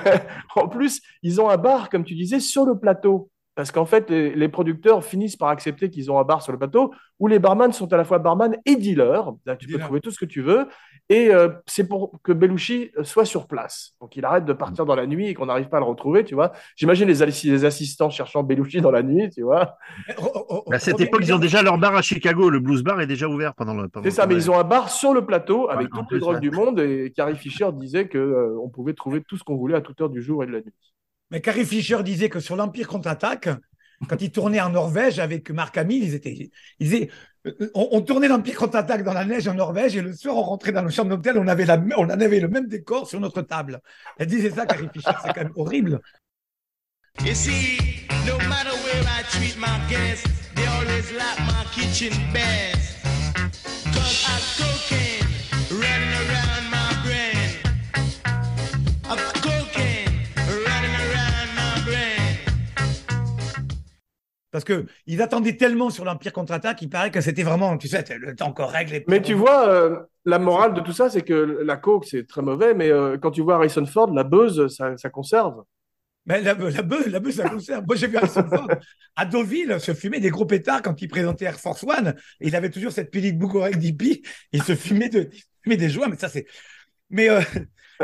en plus, ils ont un bar, comme tu disais, sur le plateau. Parce qu'en fait, les, producteurs finissent par accepter qu'ils ont un bar sur le plateau où les barman sont à la fois barman et dealer. Là, tu peux trouver tout ce que tu veux. Et euh, c'est pour que Belushi soit sur place. Donc il arrête de partir dans la nuit et qu'on n'arrive pas à le retrouver, tu vois. J'imagine les, assi- les assistants cherchant Belushi dans la nuit, tu vois. À cette époque, ils ont déjà leur bar à Chicago. Le Blues Bar est déjà ouvert pendant le. C'est ça, mais ils ont un bar sur le plateau avec Ouais, toutes les drogues ouais. du monde et Carrie Fisher disait que euh, on pouvait trouver tout ce qu'on voulait à toute heure du jour et de la nuit. Mais Carrie Fisher disait que sur l'Empire contre-attaque, quand ils tournaient en Norvège avec Marc Hamill, ils étaient, euh, on, tournait l'Empire contre-attaque dans la neige en Norvège et le soir on rentrait dans nos chambres d'hôtel, on avait la, on en avait le même décor sur notre table. Elle disait ça, Carrie Fisher, c'est quand même horrible. You see, no matter where I treat my guests, they always like my kitchen best. Parce que ils attendaient tellement sur l'Empire contre-attaque, il paraît que c'était vraiment, tu sais, le temps qu'on règle les Mais tu vois, euh, la morale de tout ça, c'est que la coke, c'est très mauvais, mais euh, quand tu vois Harrison Ford, la buzz, ça, ça conserve. Mais la, la bœuf, la bœuf, ça conserve. Moi, j'ai vu Harrison Ford à Deauville se fumer des gros pétards quand il présentait Air Force One. Et il avait toujours cette pilule boucorec d'hippie. Il se fumait, de, il se fumait des joints, mais ça, c'est. Mais euh,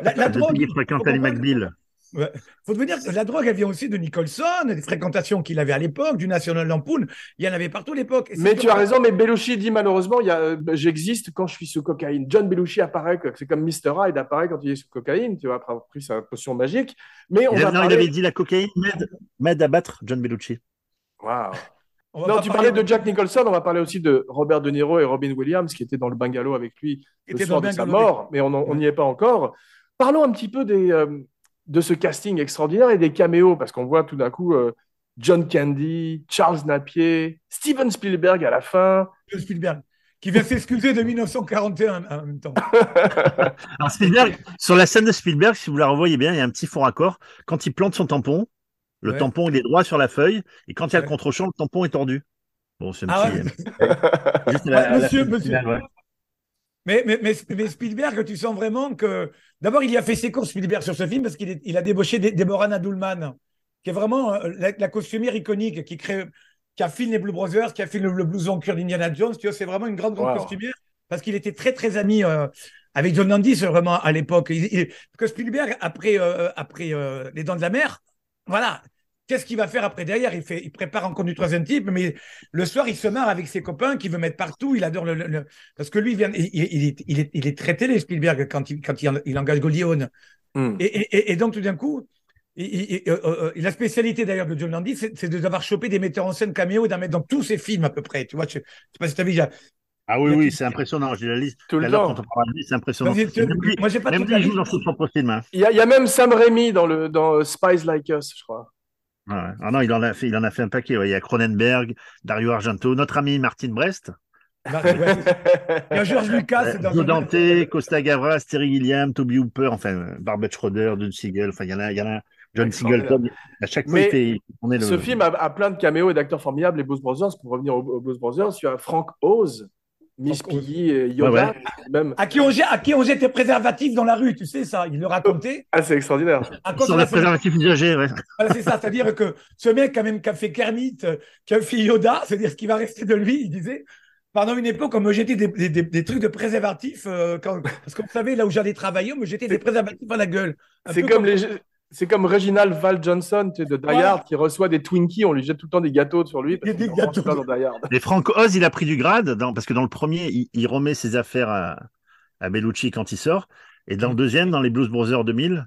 la, la drogue. Ali McBeal. Ouais. Faut te dire que la drogue, elle vient aussi de Nicholson, des fréquentations qu'il avait à l'époque, du National Lampoon. Il y en avait partout à l'époque. Mais tu as raison, mais Belushi dit malheureusement, il y a, euh, j'existe quand je suis sous cocaïne. John Belushi apparaît, c'est comme Mr. Hyde apparaît quand il est sous cocaïne, tu vois, après avoir pris sa potion magique. Mais on Il, va a- non, il parler... avait dit la cocaïne m'aide- à battre John Bellucci. Waouh. Non, tu parler parlais de Jack Nicholson, on va parler aussi de Robert De Niro et Robin Williams qui étaient dans le bungalow avec lui qui le soir dans de sa mort, mais on n'y est pas encore. Parlons un petit peu des, euh, de ce casting extraordinaire et des caméos, parce qu'on voit tout d'un coup euh, John Candy, Charles Napier, Steven Spielberg à la fin. Spielberg, qui vient s'excuser de 1941 en même temps. Alors Spielberg, sur la scène de Spielberg, si vous la revoyez bien, il y a un petit faux raccord. Quand il plante son tampon, le Ouais. tampon il est droit sur la feuille, et quand il y a le contre-champ, le tampon est tordu. Bon, c'est un Ah petit. ouais. juste la- la- monsieur, la- monsieur. ouais. Mais, mais, mais, mais Spielberg, tu sens vraiment que. D'abord, il y a fait ses courses, Spielberg, sur ce film, parce qu'il il a débauché Dé- Deborah Nadoulman, qui est vraiment euh, la, la costumière iconique, qui, crée, qui a filmé les Blue Brothers, qui a fait le, le blouson cuir d'Indiana Jones. Tu vois, c'est vraiment une grande, grande Wow. costumière, parce qu'il était très, très ami euh, avec John Landis, vraiment, à l'époque. Que Spielberg, après, euh, après euh, Les Dents de la Mer, voilà. Qu'est-ce qu'il va faire après derrière? Il, fait, il prépare encore du troisième type, mais le soir, il se marre avec ses copains qu'il veut mettre partout. Il adore le, le- le- parce que lui, il, vient, il, il- il est, il, est, il est très télé, Spielberg, quand il, quand il, il engage Goldie Hawn. Hmm. Et, et- et donc, tout d'un coup, il- il- il- euh, euh, la spécialité d'ailleurs de John Landis, c'est c'est de d'avoir chopé des metteurs en scène caméo et d'en mettre dans tous ses films à peu près. Tu vois, je, je sais pas si tu as vu. il y a- Ah oui, oui, tout- c'est impressionnant. J'ai la liste. Tout le temps. quand on parle de lui, c'est impressionnant. Moi, j'ai pas même lui, il joue dans ses propres films. hein. Il y, a, il y a même Sam Raimi dans, le, dans Spies Like Us, je crois. Ouais. Ah non, il en a fait, il en a fait un paquet. ouais. Il y a Cronenberg, Dario Argento, notre ami Martin Brest, il y a George Lucas. dans Dante, Costa Gavras, Terry Gilliam, Toby Hooper, enfin Barbet Schroeder, John Siegel. Enfin, il y en a, il y en a. John. Singleton. À chaque fois, Mais il fait. On est le... Ce film a, a plein de caméos et d'acteurs formidables, les Blues Brothers. Pour revenir aux, aux Blues Brothers, il y a Frank Oz, Piggy et Yoda. Ouais, Même... À qui, on jette, à qui on jette des préservatifs dans la rue, tu sais ça, il le racontait. Ah, c'est extraordinaire. Sur de le la préservatif usagé, ouais. Voilà, c'est ça, c'est-à-dire que ce mec, quand même, qui a fait Kermit, euh, qui a fait Yoda, c'est-à-dire ce qui va rester de lui, il disait. Pendant une époque, on me jetait des, des- des- des trucs de préservatifs. euh, quand- parce que vous savez, là où j'allais travailler, on me jetait des préservatifs à la gueule. C'est peu comme, les... c'est comme Reginald Val Johnson tu sais, de Die Ouais. Hard qui reçoit des Twinkies. On lui jette tout le temps des gâteaux sur lui. Parce Des- gâteaux. dans Die Hard. Et Frank Oz, il a pris du grade dans- parce que dans le premier, il, il remet ses affaires à, à Bellucci quand il sort. Et dans le deuxième, dans les Blues Brothers 2000,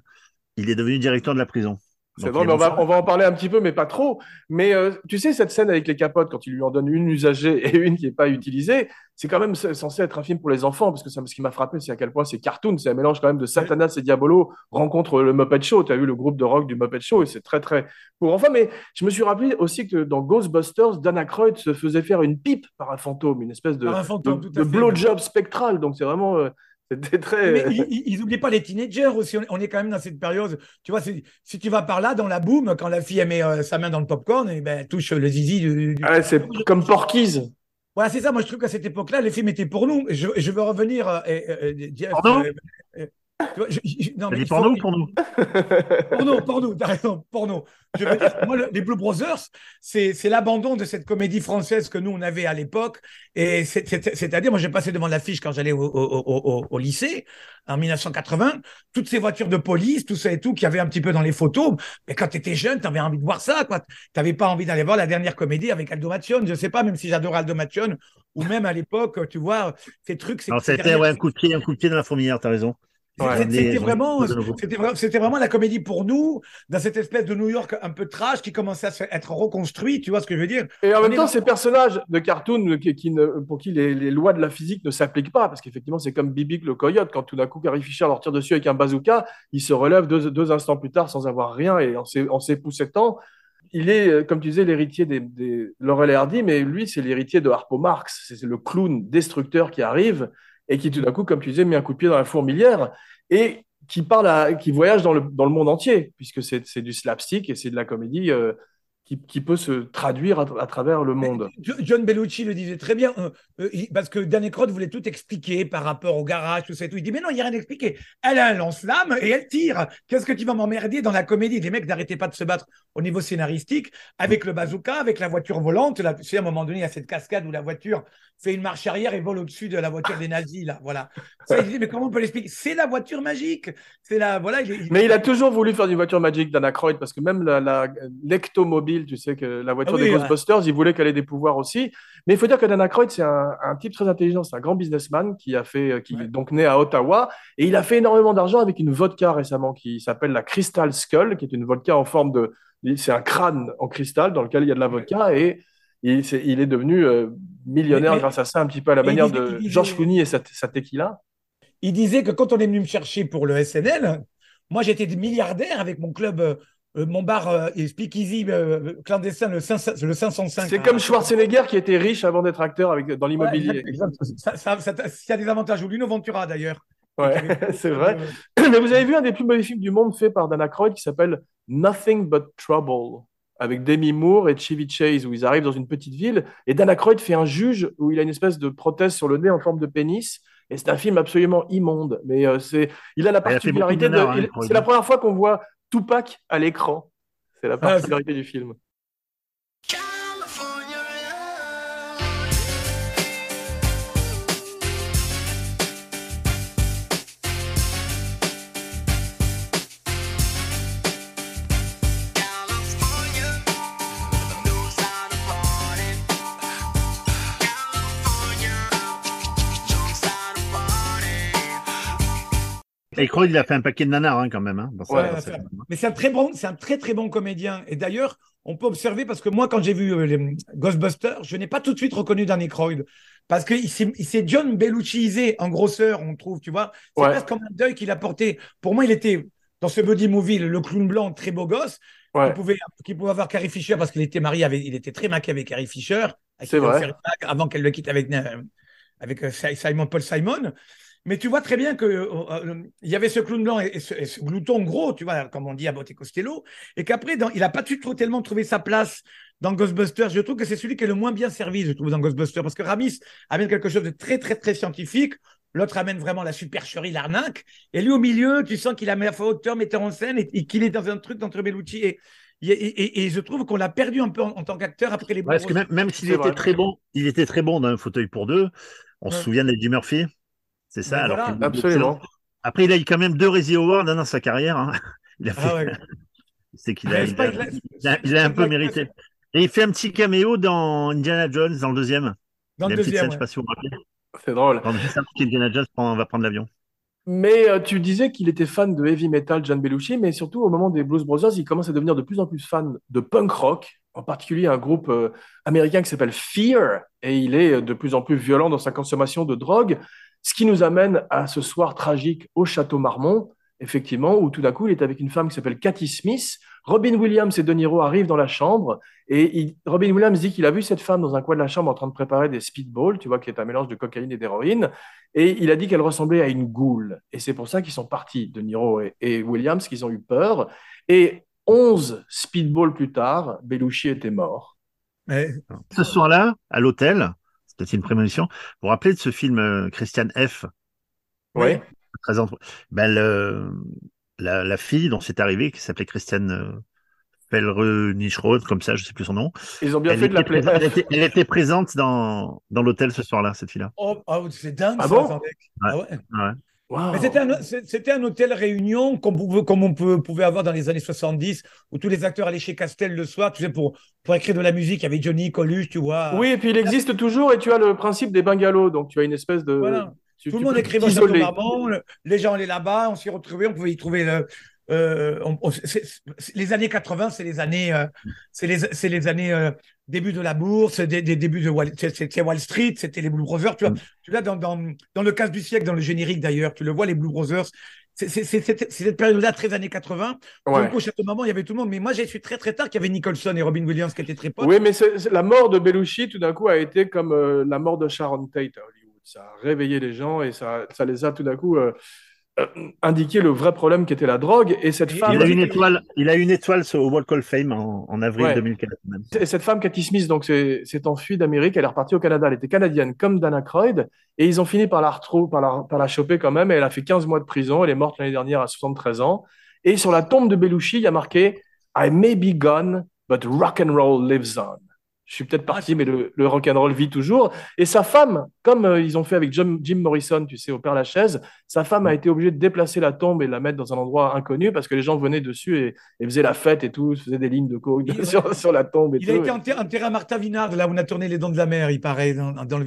il est devenu directeur de la prison. C'est drôle, mais on va, bon. on va en parler un petit peu, mais pas trop. Mais euh, tu sais, cette scène avec les capotes, quand il lui en donne une usagée et une qui n'est pas utilisée, c'est quand même censé être un film pour les enfants, parce que ça, ce qui m'a frappé, c'est à quel point c'est cartoon, c'est un mélange quand même de Satanas et Diabolo rencontre le Muppet Show. Tu as vu le groupe de rock du Muppet Show, et c'est très, très pour enfants. Mais je me suis rappelé aussi que dans Ghostbusters, Dan Aykroyd se faisait faire une pipe par un fantôme, une espèce de, un fantôme, blowjob spectral. Donc c'est vraiment... euh, c'était très... Mais ils- ils n'oublient pas les teenagers aussi. On- On est quand même dans cette période. Tu vois, si tu vas par là, dans la boum, quand la fille met euh, sa main dans le popcorn, et ben, elle touche le zizi du. du- Ouais, c'est comme Porky's. Voilà, c'est ça. Moi, je trouve qu'à cette époque-là, les films étaient pour nous. Je, veux revenir. euh, euh, euh, Jeff, Je- je- non, mais dit il faut- pour nous Porno, porno, t'as raison, porno. Je veux dire, moi, le- les Blue Brothers, c'est l'abandon de cette comédie française que nous, on avait à l'époque. Et c'est- c'est- c'est-à-dire, moi, j'ai passé devant l'affiche quand j'allais au, au- au- au- au lycée, en 1980, toutes ces voitures de police, tout ça et tout, qu'il y avait un petit peu dans les photos. Mais quand tu étais jeune, tu avais envie de voir ça, quoi. Tu pas envie d'aller voir la dernière comédie avec Aldo Macione. Je sais pas, même si j'adore Aldo Macione, ou même à l'époque, tu vois, ces trucs. c'est- Alors, ouais, un coup de pied, un coup de pied dans la fourmilière, t'as raison. C'était- vraiment, c'était vraiment, la comédie pour nous, dans cette espèce de New York un peu trash qui commençait à se- être reconstruit. Tu vois ce que je veux dire? Et en même temps, dans- ces personnages de cartoon qui, qui ne, pour qui les, les lois de la physique ne s'appliquent pas, parce qu'effectivement, c'est comme Bibi le coyote, quand tout d'un coup Carrie Fisher leur tire dessus avec un bazooka, il se relève deux, deux instants plus tard sans avoir rien et en s'é- en s'époussetant. Il est, euh, comme tu disais, l'héritier des, des Laurel et Hardy, mais lui, c'est l'héritier de Harpo Marx. C'est le clown destructeur qui arrive et qui, tout d'un coup, comme tu disais, met un coup de pied dans la fourmilière et qui parle qui voyage dans le, dans le monde entier, puisque c'est c'est du slapstick et c'est de la comédie euh, qui, qui peut se traduire à, à travers le monde. Jo- John Bellucci le disait très bien, euh, euh, parce que Danny Crowd voulait tout expliquer par rapport au garage, tout ça et tout. Il dit, mais non, il n'y a rien à expliquer. Elle a un lance-flamme et elle tire. Qu'est-ce que tu vas m'emmerder dans la comédie? Les mecs n'arrêtaient pas de se battre au niveau scénaristique avec le bazooka, avec la voiture volante. Là, tu sais, à un moment donné, il y a cette cascade où la voiture fait une marche arrière et vole au-dessus de la voiture des nazis, là. Voilà. Ça, il disait, mais comment on peut l'expliquer? C'est la voiture magique. C'est la, voilà. il- il- Mais il a toujours voulu faire une voiture magique d'Anna Croyd parce que même la, la- l'ectomobile, tu sais, que la voiture Ah oui, des ouais. Ghostbusters, il voulait qu'elle ait des pouvoirs aussi. Mais il faut dire que Dana Croyd, c'est un, un type très intelligent, c'est un grand businessman qui a fait, qui Ouais. est donc né à Ottawa et il a fait énormément d'argent avec une vodka récemment qui s'appelle la Crystal Skull, qui est une vodka en forme de, c'est un crâne en cristal dans lequel il y a de la vodka et il, est devenu euh, millionnaire Mais- mais- grâce à ça, un petit peu à la manière disait- de disait- George Clooney et sa, sa tequila. il disait que quand on est venu me chercher pour le SNL, moi j'étais milliardaire avec mon club, euh, euh, mon bar euh, et Speakeasy euh, clandestin, le, 500 le 505. C'est comme Schwarzenegger qui était riche avant d'être acteur avec, dans Ouais, l'immobilier. exact. Ça, ça, ça, ça- il y a des avantages. Ou Lino Ventura d'ailleurs. Ouais, c'est vrai. Mais vous avez vu un des plus mauvais films du monde fait par Dana Croyd qui s'appelle Nothing But Trouble avec Demi Moore et Chevy Chase où ils arrivent dans une petite ville et Dana Croyd fait un juge où il a une espèce de prothèse sur le nez en forme de pénis et c'est un film absolument immonde mais euh, c'est il a la Il a fait particularité de hein, c'est la première fois qu'on voit Tupac à l'écran. C'est la Ah, particularité du film Aykroyd, il a fait un paquet de nanars hein, quand même. Hein, Ouais, c'est. Mais c'est un très bon, c'est un très très bon comédien. Et d'ailleurs, on peut observer parce que moi, quand j'ai vu euh, les Ghostbusters, je n'ai pas tout de suite reconnu Danny Croyd parce qu'il s'est il s'est John Bellucciisé en grosseur, on trouve, tu vois. C'est Ouais. presque comme un deuil qu'il a porté. Pour moi, il était dans ce buddy movie, le le clown blanc très beau gosse, Ouais. qui pouvait, qui pouvait avoir Carrie Fisher parce qu'il était marié avec, il était très maqué avec Carrie Fisher. avec C'est vrai. Avant qu'elle le quitte avec, euh, avec euh, Simon, Paul Simon. Mais tu vois très bien que euh, euh, il y avait ce clown blanc et, et ce, et ce glouton gros, tu vois, comme on dit à Botte Costello, et qu'après, dans- il n'a pas trop tellement trouvé sa place dans Ghostbusters. Je trouve que c'est celui qui est le moins bien servi, je trouve, dans Ghostbusters, parce que Ramis amène quelque chose de très, très, très scientifique. L'autre amène vraiment la supercherie, l'arnaque. Et lui, au milieu, tu sens qu'il a mis à auteur, metteur en scène, et, et qu'il est dans un truc Bellucci. Et, et, et- et je trouve qu'on l'a perdu un peu en, en tant qu'acteur après les Ouais, parce que même, même s'il était vrai. très bon, il était très bon dans un fauteuil pour deux. On se souvient d'Eddie Murphy? C'est ça. Alors voilà. Absolument. Après, il a eu quand même deux Razzie Awards dans sa carrière. hein. Il a fait. Ah ouais. C'est qu'il a, il a, Lee- il a- il a un peu mérité. Et il fait un petit caméo dans Indiana Jones, dans le deuxième. Dans il le deuxième. scène, je ouais. sais pas si vous vous rappelez. C'est drôle. Quand qu'Indiana Jones prend- va prendre l'avion. Mais euh, tu disais qu'il était fan de heavy metal, John Belushi, mais surtout au moment des Blues Brothers, il commence à devenir de plus en plus fan de punk rock, en particulier un groupe euh, américain qui s'appelle Fear, et il est euh, de plus en plus violent dans sa consommation de drogue, ce qui nous amène à ce soir tragique au Château Marmont, effectivement, où tout d'un coup il est avec une femme qui s'appelle Cathy Smith. Robin Williams et De Niro arrivent dans la chambre, et il- Robin Williams dit qu'il a vu cette femme dans un coin de la chambre en train de préparer des speedballs, tu vois, qui est un mélange de cocaïne et d'héroïne. Et il a dit qu'elle ressemblait à une goule. Et c'est pour ça qu'ils sont partis, De Niro et, et Williams, qu'ils ont eu peur. Et 11 speedballs plus tard, Belushi était mort. Mais- Ce soir-là, à l'hôtel, c'était une prémonition. Vous vous rappelez de ce film euh, Christian F? Oui. très entre- ben, le- la, la fille dont c'est arrivé, qui s'appelait Christiane euh, Felre-Nischroth, comme ça, je sais plus son nom. Ils ont bien Elle fait de était, l'appeler présente, elle, était, elle était présente dans, dans l'hôtel ce soir-là, cette fille-là. Oh, oh, c'est dingue Ah ça, bon? Ah ouais. Ouais. Wow. Mais c'était un, c'est- c'était un hôtel réunion comme, pouvait- comme on peut- pouvait avoir dans les années 70, où tous les acteurs allaient chez Castel le soir, tu sais, pour, pour écrire de la musique. Il y avait Johnny Coluche, tu vois. Oui, et puis il existe toujours, et tu as le principe des bungalows. Donc tu as une espèce de. Voilà. tu- Tout tu le monde écrivait. Marmont, le- les gens allaient là-bas, on s'y retrouvait, on pouvait y trouver le. Euh, on- on- les années 80, c'est les années, euh, c'est les, c'est les années euh, début de la bourse, des, des débuts de Wall, c'était Wall Street, c'était les Blue Brothers. Tu vois, Mm. tu l'as dans, dans, dans le casse du siècle, dans le générique d'ailleurs, tu le vois, les Blue Brothers. C'est cette période-là, 13 années 80. Ouais. Donc, au Château Marmont, il y avait tout le monde. Mais moi, j'ai su très très tard qu'il y avait Nicholson et Robin Williams qui étaient très potes. Oui, mais la mort de Belushi, tout d'un coup, a été comme euh, la mort de Sharon Tate à Hollywood. Ça a réveillé les gens et ça, ça les a tout d'un coup euh, indiqué le vrai problème qui était la drogue. Et cette Et- femme. Il a une étoile, il a une étoile au Walk of Fame en, en avril Ouais. 2004. même. Et cette femme, Cathy Smith, donc s'est enfuie d'Amérique, elle est repartie au Canada, elle était canadienne comme Dana Croyd, et ils ont fini par la retrouver, par la, par la choper quand même, et elle a fait 15 mois de prison, elle est morte l'année dernière à 73 ans, et sur la tombe de Belushi, il y a marqué I may be gone, but rock and roll lives on. Je suis peut-être parti, mais le, le rock and roll vit toujours. Et sa femme, comme euh, ils ont fait avec Jim, Jim Morrison, tu sais, au Père Lachaise, sa femme a été obligée de déplacer la tombe et de la mettre dans un endroit inconnu parce que les gens venaient dessus et, et faisaient la fête et tout, faisaient des lignes de coke sur, sur la tombe et Il tout. a été enterré, enterré à Martha Vinard, là où on a tourné Les Dents de la Mer, il paraît, dans, dans le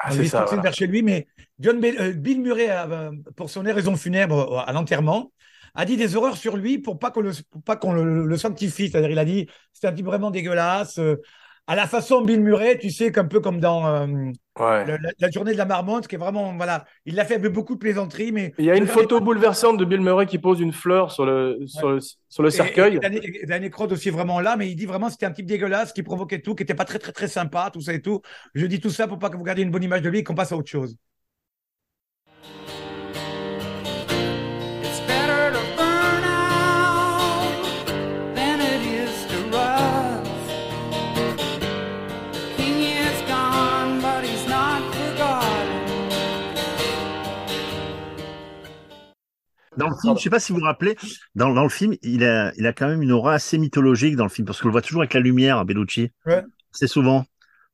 Ah, c'est ça, voilà. vers chez lui. Mais John Bill, euh, Bill Murray, euh, pour son raison funèbre à l'enterrement, a dit des horreurs sur lui pour pas qu'on le, pour pas qu'on le, le sanctifie. C'est-à-dire, il a dit c'est un type vraiment dégueulasse. euh, à la façon Bill Murray, tu sais, qu'un peu comme dans euh, Ouais. le- la, la journée de la marmotte, qui est vraiment, voilà, il l'a fait avec beaucoup de plaisanteries, mais Il y a une photo bouleversante de Bill Murray qui pose une fleur sur le, sur le, sur le cercueil. Danny Croyd aussi vraiment là, mais il dit vraiment c'était un type dégueulasse qui provoquait tout, qui était pas très très très sympa, tout ça et tout. Je dis tout ça pour pas que vous gardiez une bonne image de lui et qu'on passe à autre chose. Dans le film, je sais pas si vous vous rappelez, dans, dans le film, il a, il a quand même une aura assez mythologique dans le film, parce qu'on le voit toujours avec la lumière, Bellucci. Ouais. C'est souvent.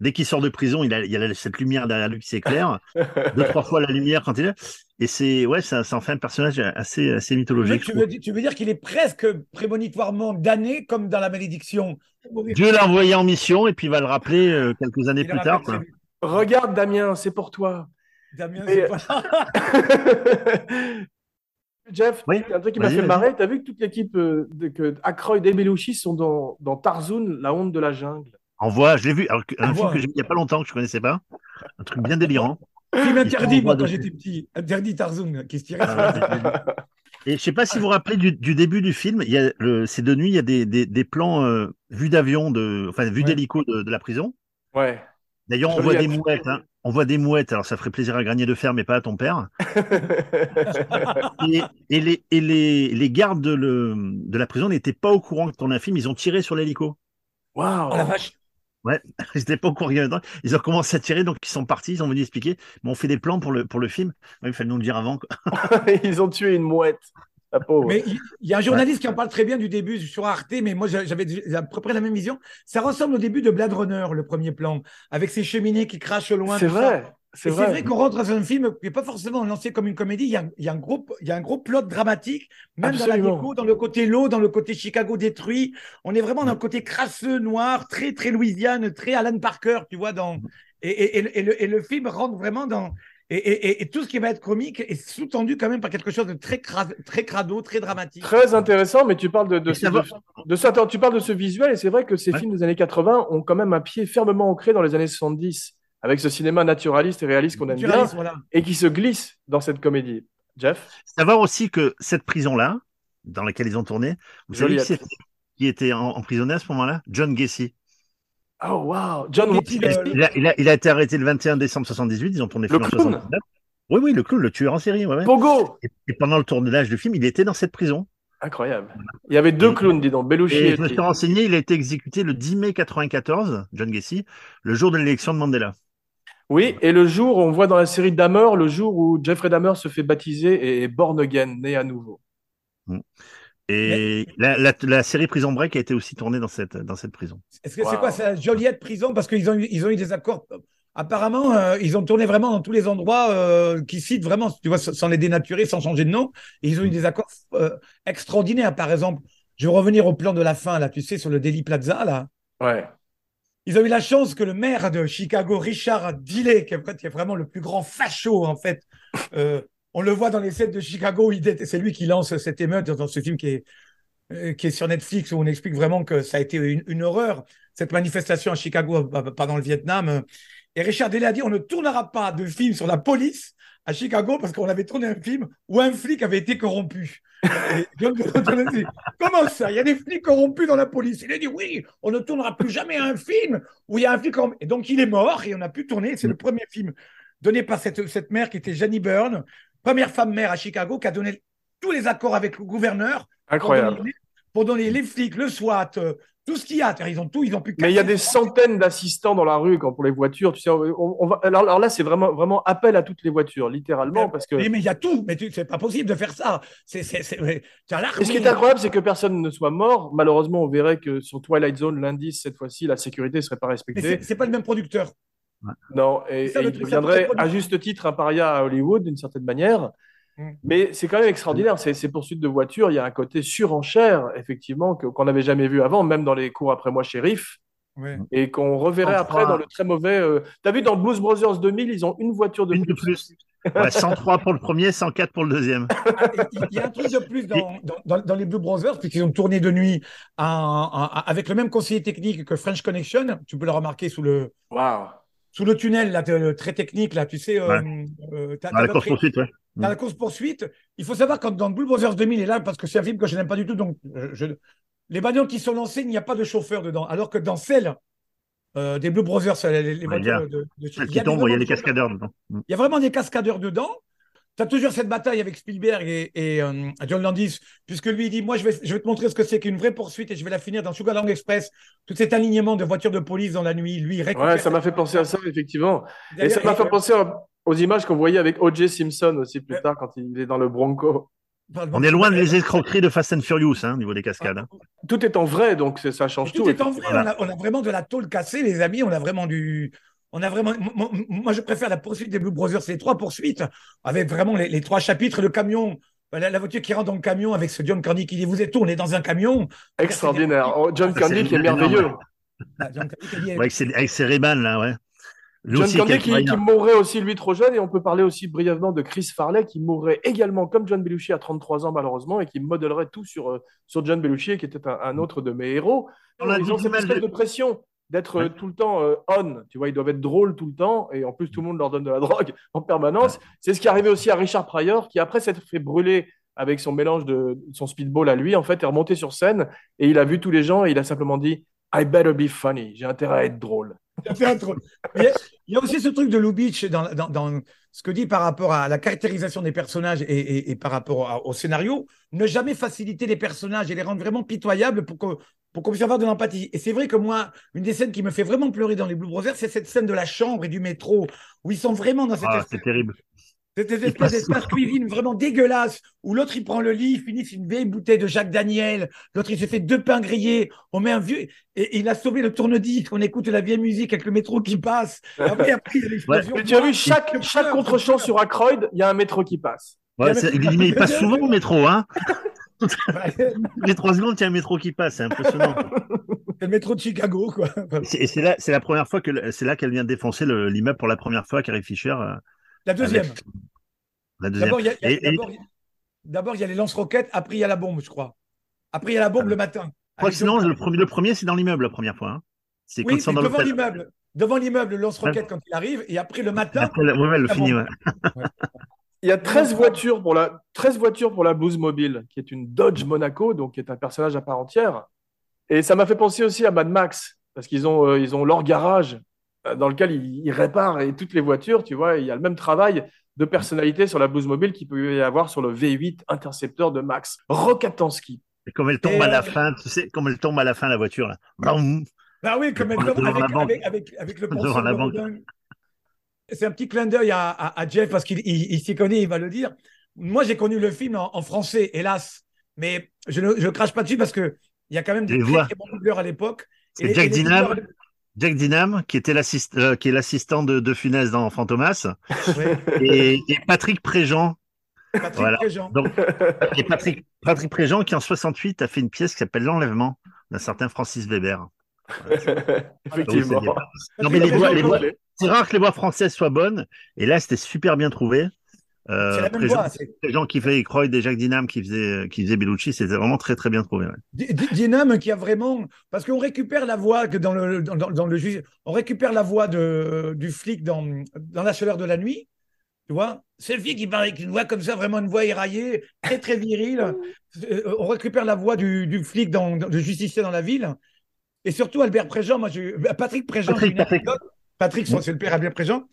Dès qu'il sort de prison, il a, il a cette lumière derrière lui qui s'éclaire. Deux, trois fois la lumière quand il est. Et c'est, ouais, ça, ça en fait un personnage assez, assez mythologique. tu veux dire- tu veux dire qu'il est presque prémonitoirement damné comme dans la malédiction. Dieu l'a envoyé en mission et puis il va le rappeler euh, quelques années Il plus a tard. quoi. Regarde Damien, c'est pour toi. Damien, Mais- c'est pas- Jeff, Oui, un truc qui m'a fait marrer. T'as vu que toute l'équipe euh, de que et Belushi sont dans, dans Tarzoun, la honte de la jungle. On voit, je l'ai vu, alors que- un film que j'ai vu il n'y a pas longtemps, que je connaissais pas. Un truc bien délirant. Film interdit, en moi, quand j'étais petit. Interdit Tarzan, qui se tirait sur la vu. Et je sais pas si vous vous rappelez du, du début du film, il y a le, c'est de nuit, il y a des, des, des plans euh, vus d'avion, de, enfin vus Ouais. d'hélico de, de la prison. Ouais. D'ailleurs, on voit des mouettes. Hein. On voit des mouettes. Alors, ça ferait plaisir à Granier de Fer, mais pas à ton père. Et, et les, et les, les gardes de, le, de la prison n'étaient pas au courant que tournait un film. Ils ont tiré sur l'hélico. Waouh. Oh la vache. Ils n'étaient pas au courant. Ils ont commencé à tirer, donc ils sont partis. Ils ont venu expliquer. Mais on fait des plans pour le, pour le film. Ouais, il fallait nous le dire avant. quoi. Ils ont tué une mouette. Mais il y a un journaliste qui en parle très bien du début sur Arte, mais moi j'a- j'avais à peu près la même vision. Ça ressemble au début de Blade Runner, le premier plan, avec ces cheminées qui crachent au loin. C'est vrai. C'est vrai. vrai, qu'on rentre dans un film qui n'est pas forcément lancé comme une comédie. Il y a, un- il y a un, gros, il y a un gros plot dramatique, même dans la déco, dans le côté low, dans le côté Chicago détruit. On est vraiment dans le côté crasseux, noir, très, très Louisiane, très Alan Parker, tu vois. Dans... Et, et- et- et le, et le film rentre vraiment dans. Et, et- et- et tout ce qui va être comique est sous-tendu quand même par quelque chose de très, cra- très crado, très dramatique. Très intéressant, mais tu parles de, ce, ça va- de, de ça, attends, tu parles de ce visuel, et c'est vrai que ces Ouais. films des années 80 ont quand même un pied fermement ancré dans les années 70, avec ce cinéma naturaliste et réaliste qu'on aime bien, voilà. et qui se glisse dans cette comédie. Jeff? Savoir aussi que cette prison-là, dans laquelle ils ont tourné, vous savez Joliette. qui, était emprisonné à ce moment-là? John Gacy. Oh, wow John Wayne Il a, il, a, il a été arrêté le 21 décembre 78. Ils ont tourné le film en clown 79. Oui, oui, le clown, le tueur en série. Ouais. Pogo Et, et pendant le tournage du film, il était dans cette prison. Incroyable. Il y avait deux clowns, dis donc, Belushi Et et je me suis renseigné, il a été exécuté le 10 mai 94, John Gacy, le jour de l'élection de Mandela. Oui, et le jour, on voit dans la série Dahmer, le jour où Jeffrey Dahmer se fait baptiser et est born again, né à nouveau. Et la, la, la série Prison Break a été aussi tournée dans cette, dans cette prison. Est-ce que c'est quoi ça Joliette prison? Parce qu'ils ont, eu- ils ont eu des accords. Apparemment, euh, ils ont tourné vraiment dans tous les endroits euh, qui citent vraiment, tu vois, sans les dénaturer, sans changer de nom. Et ils ont eu des accords euh, extraordinaires. Par exemple, je vais revenir au plan de la fin, là, tu sais, sur le Delhi Plaza, là. Ouais. Ils ont eu la chance que le maire de Chicago, Richard Dilley, qui est, qui est vraiment le plus grand facho, en fait, euh, on le voit dans les scènes de Chicago, c'est lui qui lance cette émeute dans ce film qui est, euh, qui est sur Netflix, où on explique vraiment que ça a été une, horreur, cette manifestation à Chicago, euh, pendant le Vietnam. Et Richard Dilley a dit, on ne tournera pas de film sur la police à Chicago parce qu'on avait tourné un film où un flic avait été corrompu. Comment ça? Il y a des flics corrompus dans la police. Il a dit oui, on ne tournera plus jamais un film où il y a un flic corrompu. Et donc il est mort et on a pu tourner. C'est le premier film donné par cette, cette mère qui était Jenny Byrne, première femme maire à Chicago, qui a donné tous les accords avec le gouverneur pour donner, pour donner les flics, le SWAT, euh, tout ce qu'il y a. Ils ont tout, ils ont pu. Mais il y a des centaines d'assistants dans la rue quand pour les voitures. Tu sais, on, on va, alors, alors là, c'est vraiment, vraiment appel à toutes les voitures, littéralement, parce que. Oui, mais il y a tout. Mais tu- c'est pas possible de faire ça. C'est, c'est, c'est, mais ce qui est incroyable, c'est que personne ne soit mort. Malheureusement, on verrait que sur Twilight Zone, l'indice, cette fois-ci, la sécurité ne serait pas Mais respectée. c'est, c'est pas le même producteur. Non, et, ça, et il deviendrait à juste titre un paria à Hollywood, d'une certaine manière. Mm. Mais c'est quand même extraordinaire, ces, ces poursuites de voitures, il y a un côté surenchère, effectivement, que- qu'on n'avait jamais vu avant, même dans les cours après moi shérif, Ouais. et qu'on reverrait après dans le très mauvais... euh, T'as vu, dans Blues Brothers 2000, ils ont une voiture de Une de plus. plus. Ouais, 103 pour le premier, 104 pour le deuxième. Il il y a un truc de plus dans, dans, dans- dans les Blue Brothers, puisqu'ils ont tourné de nuit avec le même conseiller technique que French Connection. Tu peux le remarquer sous le, Waouh sous le tunnel là, de- très technique, là, tu sais. euh, euh, t'as- Dans la course poursuite, ouais. dans la course poursuite. Il faut savoir quand dans Blue Brothers 2000 est là, parce que c'est un film que je n'aime pas du tout, donc je- les bagnoles qui sont lancées, il n'y a pas de chauffeur dedans. Alors que dans celle euh, des Blue Brothers, les, les Ouais, a- voitures de, de- qui a tombe, il y a les des cascadeurs dedans. Mm. Il y a vraiment des cascadeurs dedans. Tu as toujours cette bataille avec Spielberg et, et, euh, John Landis, puisque lui, il dit Moi, je vais, je vais te montrer ce que c'est qu'une vraie poursuite et je vais la finir dans Sugarland Express. Tout cet alignement de voitures de police dans la nuit, lui, il récupère. Ouais, ça m'a fait penser à ça, effectivement. Et ça m'a fait penser aux images qu'on voyait avec O.J. Simpson aussi plus tard, quand il est dans le Bronco. On est loin de les escroqueries de Fast and Furious, hein, au niveau des cascades. hein. Tout est en vrai, donc c'est- ça change tout tout. est en vrai. On a, on a vraiment de la tôle cassée, les amis. On a vraiment du. On a vraiment. Moi, moi, je préfère la poursuite des Blue Brothers, c'est les trois poursuites, avec vraiment les, les trois chapitres. Le camion, la, la voiture qui rentre dans le camion avec ce John Carney qui dit Vous êtes où? On est dans un camion. Extraordinaire. Oh, John Candy c'est qui est merveilleux. Ah, John Carney qui dit, Ouais, avec ses, avec ses Ray-Ban, là, ouais. Lui John Candy qui, mourrait aussi lui trop jeune et on peut parler aussi brièvement de Chris Farley qui mourrait également comme John Belushi à 33 ans malheureusement et qui modèlerait tout sur, euh, sur John Belushi qui était un, un autre de mes héros. On a Ils dit ont cette espèce de- de pression d'être Ouais. tout le temps euh, on, tu vois, ils doivent être drôles tout le temps et en plus tout le monde leur donne de la drogue en permanence. C'est ce qui est arrivé aussi à Richard Pryor qui après s'être fait brûler avec son mélange de son speedball à lui en fait est remonté sur scène et il a vu tous les gens et il a simplement dit I better be funny, j'ai intérêt à être drôle. Il y, a, il y a aussi ce truc de Lubitsch dans, dans, dans ce que dit par rapport à la caractérisation des personnages et, et- et par rapport au scénario, ne jamais faciliter les personnages et les rendre vraiment pitoyables pour que pour qu'on puisse avoir de l'empathie. Et c'est vrai que moi, une des scènes qui me fait vraiment pleurer dans les Blue Brothers, c'est cette scène de la chambre et du métro où ils sont vraiment dans cette Ah, espèce c'est terrible. cette espèce d'espace cuisine vraiment dégueulasse où l'autre il prend le lit, il finit une vieille bouteille de Jacques Daniel, l'autre il se fait deux pains grillés, on met un vieux et, et il a sauvé le tourne-disque, on écoute la vieille musique avec le métro qui passe. Après, après il y a l'explosion. Mais tu as vu chaque, chaque contre-champ sur Ackroyd, il y a un métro qui passe. Ouais, il, mais il passe souvent au métro, hein. C'est Les trois secondes, il y a un métro qui passe, c'est impressionnant. le métro de Chicago quoi. Et c'est- c'est là, c'est la première fois que c'est là qu'elle vient défoncer le- l'immeuble pour la première fois, Carrie Fisher. euh, La deuxième. avec- La deuxième. D'abord il y a, les lance-roquettes, après il y a la bombe, je crois. Après il y a la bombe Ah. le matin. Je crois que Avec sinon, le- premier, le premier c'est dans l'immeuble la première fois. hein. C'est Oui, devant l'immeuble. Devant l'immeuble, le lance-roquette quand il arrive, et après le matin, Après, le- ouais, le fini, ouais. Il y a 13 voitures pour la, 13 voitures pour la Blues Mobile, qui est une Dodge Monaco, donc qui est un personnage à part entière. Et ça m'a fait penser aussi à Mad Max, parce qu'ils ont, euh, ils ont leur garage euh, dans lequel ils, ils réparent et toutes les voitures, tu vois, il y a le même travail de personnalité sur la Blues Mobile qu'il peut y avoir sur le V8 Interceptor de Max. Rokatansky. Et comme elle tombe Et, à la euh, fin, tu sais, comme elle tombe à la fin, la voiture, là. Bah oui, comme elle tombe avec, avec, avec, avec le la de. Rodin. C'est un petit clin d'œil à, à, à Jeff parce qu'il il, il s'y connaît, il va le dire. Moi, j'ai connu le film en, en français, hélas, mais je ne je crache pas dessus parce que il y a quand même des très, voix. très bons doubleurs à l'époque. C'est Et- Jack et Dinam. doubleurs- Jack Dinam, qui était l'assist, euh, qui est l'assistant de, de Funès dans Fantomas, Ouais, et, et Patrick Préjean. Patrick Voilà. Préjean. Donc, et Patrick, Patrick Préjean, qui en 68 a fait une pièce qui s'appelle L'Enlèvement d'un certain Francis Weber. Effectivement. C'est- Non, mais les voix, les c'est rare que les voix françaises soient bonnes. Et là, c'était super bien trouvé. Euh, C'est la même voix. c'est- Préjean qui fait Croyd et Jacques Dinam qui faisait, qui faisait Bellucci, c'était vraiment très, très bien trouvé. ouais. Dinam qui a vraiment parce qu'on récupère la voix que dans le dans, dans- dans le juge on récupère la voix de du flic dans dans la chaleur de la nuit tu vois c'est le flic qui parle avec une voix comme ça vraiment une voix éraillée très très virile Euh, on récupère la voix du, du flic dans, dans- de justicier dans la ville et surtout Albert Préjean moi j'ai Patrick Préjean Patrick, Patrick. anecdote. Patrick son- c'est le père Albert Préjean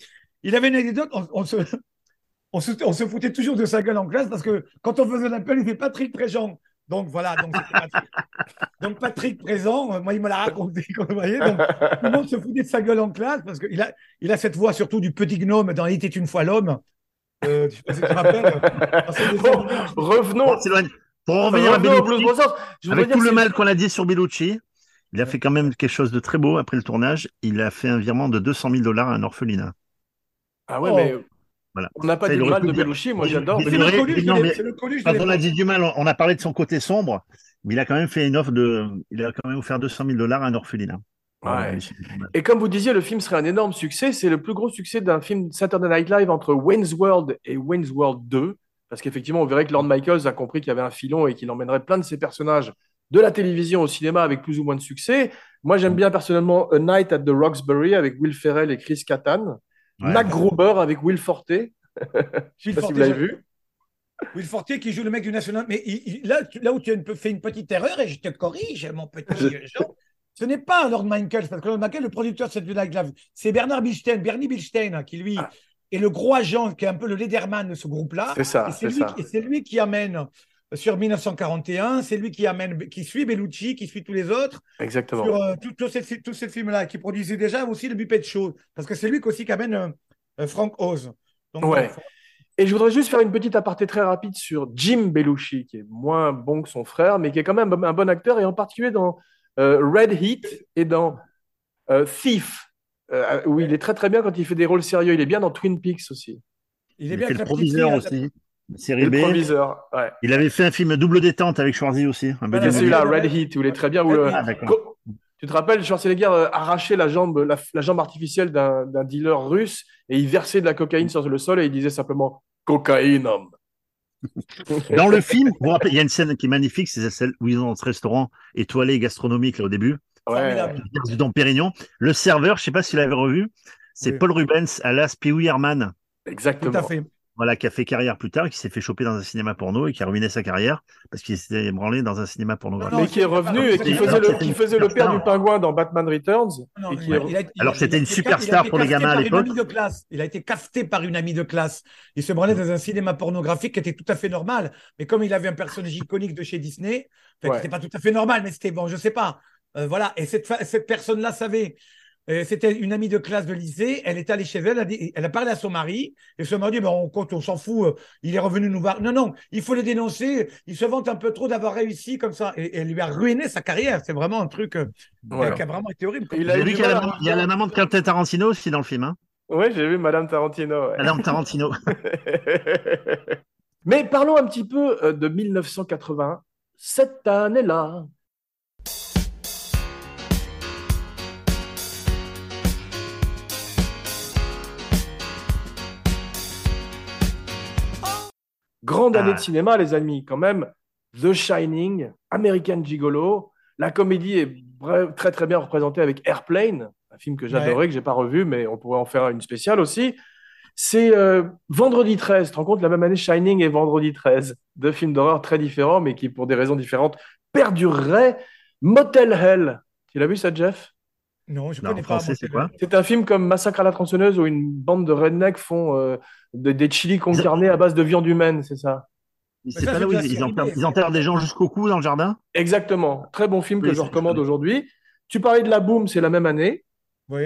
il avait une anecdote on, on se on se, on se foutait toujours de sa gueule en classe parce que quand on faisait l'appel, il fait Patrick Préjean. Donc voilà, donc, Patrick. donc Patrick présent, euh, moi il me l'a raconté, quand vous voyez. Donc tout le monde se foutait de sa gueule en classe parce qu'il a, il a cette voix surtout du petit gnome dans Il était une fois l'homme. Euh, je sais pas si tu te rappelles. euh, Bon, revenons, Bon, c'est loin. Pour revenir à Bellucci, Brothers. Je voudrais avec tout le mal qu'on a dit sur Bellucci, il a fait quand même quelque chose de très beau après le tournage. Il a fait un virement de 200 000 dollars à un orphelinat. Ah ouais, Oh. mais Voilà. on n'a pas dit aurait mal de. Belushi, moi j'adore. C'est le Coluche non, mais- c'est le Coluche de Quand on a dit du mal, on- a parlé de son côté sombre, mais il a quand même fait une offre de. Il a quand même offert 200 000 dollars à un orphelinat. Ouais. Et comme vous disiez, le film serait un énorme succès. C'est le plus gros succès d'un film Saturday Night Live entre Wayne's World et Wayne's World 2. Parce qu'effectivement, on verrait que Lorne Michaels a compris qu'il y avait un filon et qu'il emmènerait plein de ses personnages de la télévision au cinéma avec plus ou moins de succès. Moi, j'aime bien personnellement A Night at the Roxbury avec Will Ferrell et Chris Kattan. Ouais. Mac Gruber avec Will Forte. Je sais Will pas si Forte, vous l'avez vu. Will Fortier qui joue le mec du National. Mais il- il- là, tu- là où tu as une- fait une petite erreur, et je te corrige, mon petit Jean, ce n'est pas Lord Michaels, parce que Lord Michaels, le producteur de cette Night Live, c'est Bernard Bilstein, Bernie Bilstein, qui lui Ah. est le gros agent, qui est un peu le Lederman de ce groupe-là. C'est ça, Et c'est lui, ça. et c'est lui qui amène euh, sur 1941, c'est lui qui amène, qui suit Bellucci, qui suit tous les autres, Exactement. sur euh, tout- tous ces, tous ces films-là, qui produisait déjà aussi le Buppet Show, parce que c'est lui aussi qui amène euh, euh, Frank Oz. Donc, Ouais. bon, Et je voudrais juste faire une petite aparté très rapide sur Jim Belushi, qui est moins bon que son frère, mais qui est quand même un bon acteur, et en particulier dans euh, Red Heat et dans euh, Thief, euh, où il est très très bien quand il fait des rôles sérieux. Il est bien dans Twin Peaks aussi. il est Il bien fait le proviseur là, aussi. Série le B. proviseur, ouais. Il avait fait un film double détente avec Schwarzy aussi. Un début. celui-là. Red Heat, où il est très bien. où, euh. Ah, Tu te rappelles, Schwarzenegger euh, arrachait la jambe, la, la jambe artificielle d'un dealer russe et il versait de la cocaïne sur le sol et il disait simplement cocaïne, homme. Dans le film, vous vous rappelez, il y a une scène qui est magnifique, c'est celle où ils sont dans ce restaurant étoilé gastronomique là, au début, Ouais. Du Pérignon. Le serveur, je sais pas si vous l'avez revu, c'est Oui. Paul Rubens alias Pee Wee Herman. Exactement. Tout à fait. Voilà, qui a fait carrière plus tard, qui s'est fait choper dans un cinéma porno et qui a ruiné sa carrière parce qu'il s'était ébranlé dans un cinéma pornographique. Mais qui est revenu et qui Alors, faisait le, c'était qui une faisait le père du pingouin dans Batman Returns. Non, et il qui a- est- il a- il Alors, c'était une superstar pour les gamins à l'époque. amie de classe. Il a été casté par une amie de classe. Il se branlait dans un cinéma pornographique qui était tout à fait normal. Mais comme il avait un personnage iconique de chez Disney, Ouais. qui n'était pas tout à fait normal, mais c'était bon, je sais pas. Euh, voilà. Et cette personne-là savait. Euh, C'était une amie de classe de lycée. Elle était allée chez elle. Elle a, dit- elle a parlé à son mari. Et son mari dit ben, on compte, on s'en fout. euh, Il est revenu nous voir. Non, non, il faut le dénoncer. Il se vante un peu trop d'avoir réussi comme ça. Et, et elle lui a ruiné sa carrière. C'est vraiment un truc euh, qui a vraiment été horrible. Il a qu'il y a la, à- il y a la maman de Quentin Tarantino aussi dans le film, hein Ouais, j'ai vu Madame Tarantino. ouais. Madame Tarantino. Mais parlons un petit peu de 1980. Cette année-là. Grande année Ah. de cinéma, les amis, quand même. The Shining, American Gigolo. La comédie est très très bien représentée avec Airplane, un film que j'adorais, que j'ai pas revu, mais on pourrait en faire une spéciale aussi. C'est euh, Vendredi 13, tu te rends compte, la même année Shining et Vendredi 13, deux films d'horreur très différents, mais qui, pour des raisons différentes, perdureraient. Motel Hell, tu l'as vu ça, Jeff? Non, je Non, connais en pas. français, c'est quoi C'est un film comme Massacre à la tronçonneuse où une bande de rednecks font euh, de- des chili con carne à base de viande humaine, c'est ça C'est pas là où ils, ils série enterrent, B, ils enterrent des gens jusqu'au cou dans le jardin? Exactement. Très bon film que je recommande aujourd'hui. Tu parlais de La Boom, c'est la même année. Oui.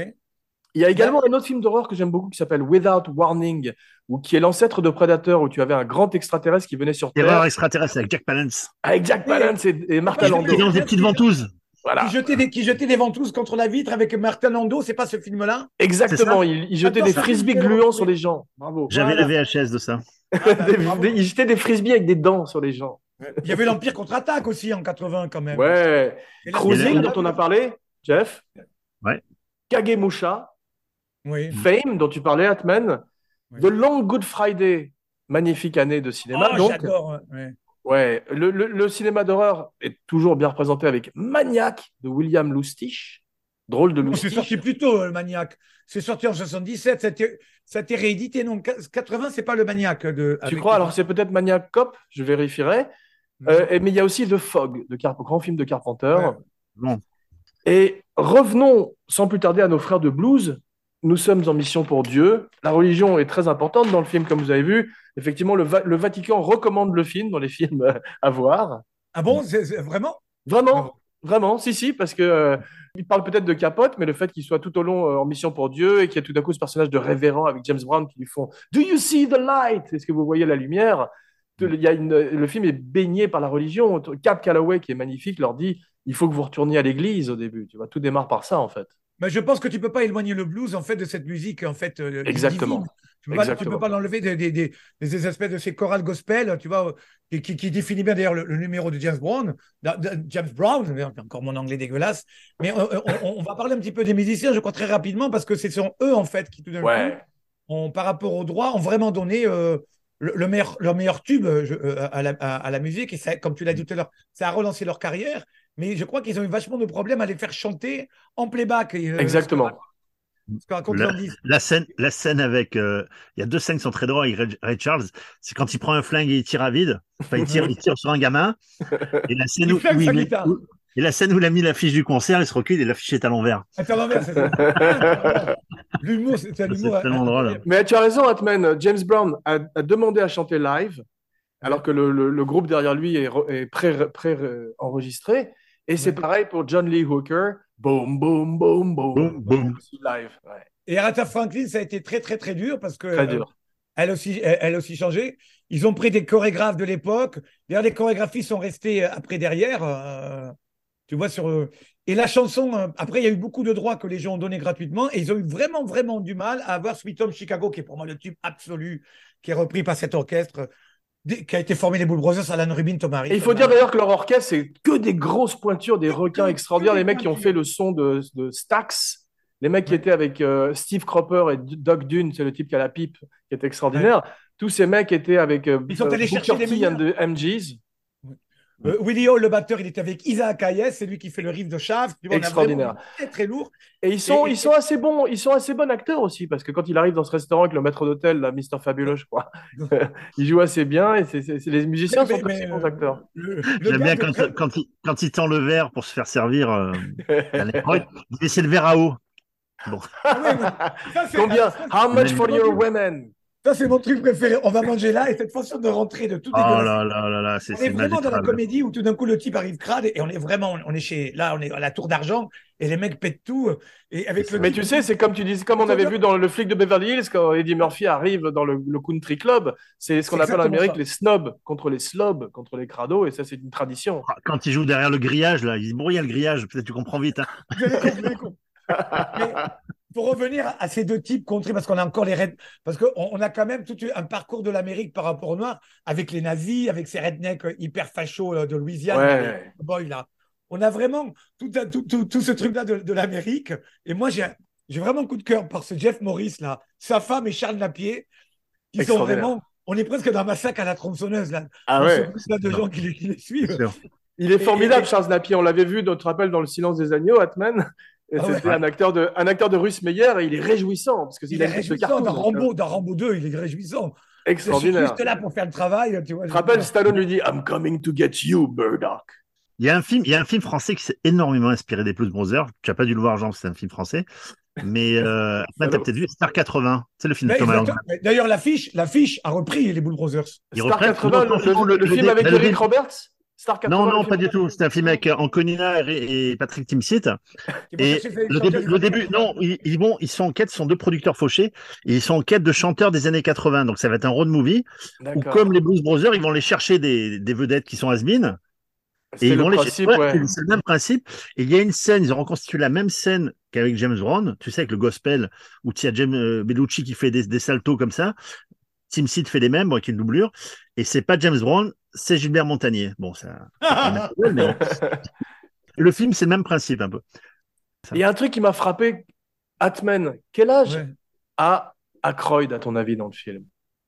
Il y a également un autre film d'horreur que j'aime beaucoup qui s'appelle Without Warning, ou qui est l'ancêtre de Predator, où tu avais un grand extraterrestre qui venait sur Terre Terreur extraterrestre avec Jack Palance. avec Jack Palance et, et Martin Ah, Landau. Qui lance des petites ventouses. Voilà, Qui, jetait des, qui jetait des ventouses contre la vitre avec Martin Landau, c'est pas ce film-là? Exactement. Il, il jetait Attends, des frisbees gluants sur les gens. Bravo. J'avais Voilà. la VHS de ça. Des- il jetait des frisbees avec des dents sur les gens. Il y avait l'Empire contre-attaque aussi en 80 quand même. Ouais. Cruising, dont on a parlé, Jeff? Ouais. Kagemusha. Oui. Fame, dont tu parlais, Atman. Oui. The Long Good Friday. Magnifique année de cinéma. Oh, donc, j'adore. ouais. Ouais, le, le- le cinéma d'horreur est toujours bien représenté avec Maniac de William Lustig. Drôle de Non, c'est sorti plus tôt, le Maniac. C'est sorti en 77, ça a été, ça a été réédité. Non, 80, c'est pas le Maniac. De, Tu avec- crois? Alors, c'est peut-être Maniac Cop, je vérifierai. Euh, et- mais il y a aussi The Fog, de Carp- grand film de Carpenter. Ouais. Bon. Et revenons sans plus tarder à nos frères de blues. Nous sommes en mission pour Dieu. La religion est très importante dans le film, comme vous avez vu. Effectivement, le, Va- le Vatican recommande le film dans les films euh, à voir. Ah bon, vraiment? Vraiment, vraiment, si, si, parce que euh, il parle peut-être de capote, mais le fait qu'il soit tout au long euh, en mission pour Dieu et qu'il y a tout d'un coup ce personnage de révérend avec James Brown qui lui font Do you see the light? Est-ce que vous voyez la lumière? Tout le- il y a une, le film est baigné par la religion. Cap Calloway, qui est magnifique, leur dit il faut que vous retourniez à l'église au début. Tu vois, tout démarre par ça en fait. Mais je pense que tu peux pas éloigner le blues en fait de cette musique en fait. euh, Exactement. divine. Tu peux pas, tu Exactement. peux pas l'enlever des, des, des, des espèces de ces chorales gospel, tu vois, qui, qui, qui définit bien d'ailleurs le, le numéro de James Brown. James Brown, encore mon anglais dégueulasse. Mais on, on va parler un petit peu des musiciens, je crois très rapidement, parce que ce sont eux en fait qui tout d'un coup, ont, par rapport au droit, ont vraiment donné euh, le, le meilleur, leur meilleur tube euh, je- euh, à, la, à- à la musique. Et ça, comme tu l'as dit tout à l'heure, ça a relancé leur carrière. Mais je crois qu'ils ont eu vachement de problèmes à les faire chanter en playback. euh, exactement. Ce que raconte Le- Landis. La scène, la scène avec, euh, il y a deux scènes qui sont très drôles avec Ray, Ray Charles. C'est quand il prend un flingue et il tire à vide. Enfin, il tire, il tire sur un gamin. Et la scène Il où, il, où- et la scène où il a mis l'affiche du concert, il se recule et l'affiche est à l'envers. Attends, l'envers, c'est ça. L'humour, c'est un C'est humour. tellement drôle. Mais tu as raison, Atman. James Brown a, a demandé à chanter live, alors que le, le- le groupe derrière lui est, est pré- pré-enregistré. Et c'est Ouais. pareil pour John Lee Hooker. Boom, boom, boom, boom. Boom, Live. Ouais, Et Aretha Franklin, ça a été très, très, très dur parce que très dur. euh, elle aussi, elle, elle aussi changé. Ils ont pris des chorégraphes de l'époque. D'ailleurs, les chorégraphies sont restées euh, après derrière. euh, tu vois, sur. euh, et la chanson, après, il y a eu beaucoup de droits que les gens ont donnés gratuitement et ils ont eu vraiment, vraiment du mal à avoir Sweet Home Chicago, qui est pour moi le tube absolu, qui est repris par cet orchestre. Qui a été formé les Bull Brothers, Alan Rubin, Thomas Harris. Et il faut dire d'ailleurs que leur orchestre, c'est que des grosses pointures, des requins extraordinaires. Les mecs qui ont fait le son de, de Stax, les mecs qui étaient avec euh, Steve Cropper et Doug Dune, c'est le type qui a la pipe, qui est extraordinaire. Tous ces mecs étaient avec euh, Ils sont allés chercher and the MGs. Euh, Willie Hall, le batteur, il était avec Isaac Hayes, c'est lui qui fait le riff de Shaft. Tu vois, Extraordinaire. Très, très lourd. Et ils sont, Et- ils sont assez bons, ils sont assez bons acteurs aussi, parce que quand il arrive dans ce restaurant avec le maître d'hôtel, là, Mr. Fabulous, je crois, il joue assez bien et c'est, c'est- c'est- les musiciens Mais- sont mais- aussi mais, bons euh, acteurs. Le, le J'aime bien quand, il, quand il tend le verre pour se faire servir. Euh, à l'époque, il laissait le verre à eau. Bon. Ah. Ça, Combien? How much for your women? Ça, c'est mon truc préféré. On va manger là et cette façon de rentrer de tout Oh là là là là, c'est On est c'est vraiment dans la comédie où tout d'un coup le type arrive crade et on est vraiment, on est chez, là, on est à la tour d'argent et les mecs pètent tout. Et avec le Mais tu sais, c'est comme tu dis, comme on avait vu dans le flic de Beverly Hills quand Eddie Murphy arrive dans le, le country club, c'est ce qu'on appelle en Amérique ça. les snobs contre les slobs, contre les crados, et ça c'est une tradition. Quand il joue derrière le grillage, là, il dit Bon, il y a le grillage, peut-être tu comprends vite. hein. Mais pour revenir à ces deux types contrés, parce qu'on a encore les red, parce qu'on on a quand même tout un parcours de l'Amérique par rapport aux Noirs, avec les nazis, avec ces rednecks euh, hyper fachos de Louisiane, Ouais. les boys là. On a vraiment tout, tout, tout, tout ce truc-là de, de l'Amérique. Et moi, j'ai j'ai vraiment un coup de cœur par ce Jeff Morris là, sa femme et Charles Napier, qui sont vraiment. On est presque dans un massacre à la tronçonneuse là. Ah ouais. groupe-là de gens qui les, qui les suivent. Il est Et- formidable, et- Charles Napier. On l'avait vu, tu te rappelles, dans Le Silence des agneaux, Atman. Et Ah ouais. c'était un acteur de, un acteur de Russe Meyer, et il est réjouissant parce que Il a est de réjouissant cartoon, dans donc, Rambo, dans Rambo 2, il est réjouissant. euh, Je suis Extraordinaire. juste là pour faire le travail, tu vois. Rappelles, Stallone lui dit I'm coming to get you, Murdoch. Il y a un film, il y a un film français qui s'est énormément inspiré des Blues Brothers. Tu n'as pas dû le voir, Jean, parce que c'est un film français. Mais euh, tu as peut-être vu Star 80. C'est le film de Mais Thomas. Langlois. Mais D'ailleurs, l'affiche, l'affiche a repris les Bull Brothers. Il Star reprend- 80, non, le, le- le le film avec Eric Roberts? Star 80 Non, non, pas du tout. C'est un film avec euh, Anconina et, et Patrick Timsit. Et le début, le début, non, ils, ils vont, ils sont en quête, ce sont deux producteurs fauchés, et ils sont en quête de chanteurs des années 80. Donc ça va être un road movie où, comme les Blues Brothers, ils vont aller chercher des, des vedettes qui sont has-been, et C'est ils le vont les chercher. ouais. Ouais, C'est le même principe. Et il y a une scène, ils ont reconstitué la même scène qu'avec James Brown, tu sais, avec le gospel, où il y a James euh, Bellucci qui fait des, des saltos comme ça. Tim Seed fait les mêmes, avec une doublure. Et c'est pas James Brown, c'est Gilbert Montagnier. Bon, ça. Mais. Le film, c'est le même principe un peu. Il y a un truc qui m'a frappé. Atman, quel âge Ouais. a Aykroyd, à ton avis, dans le film?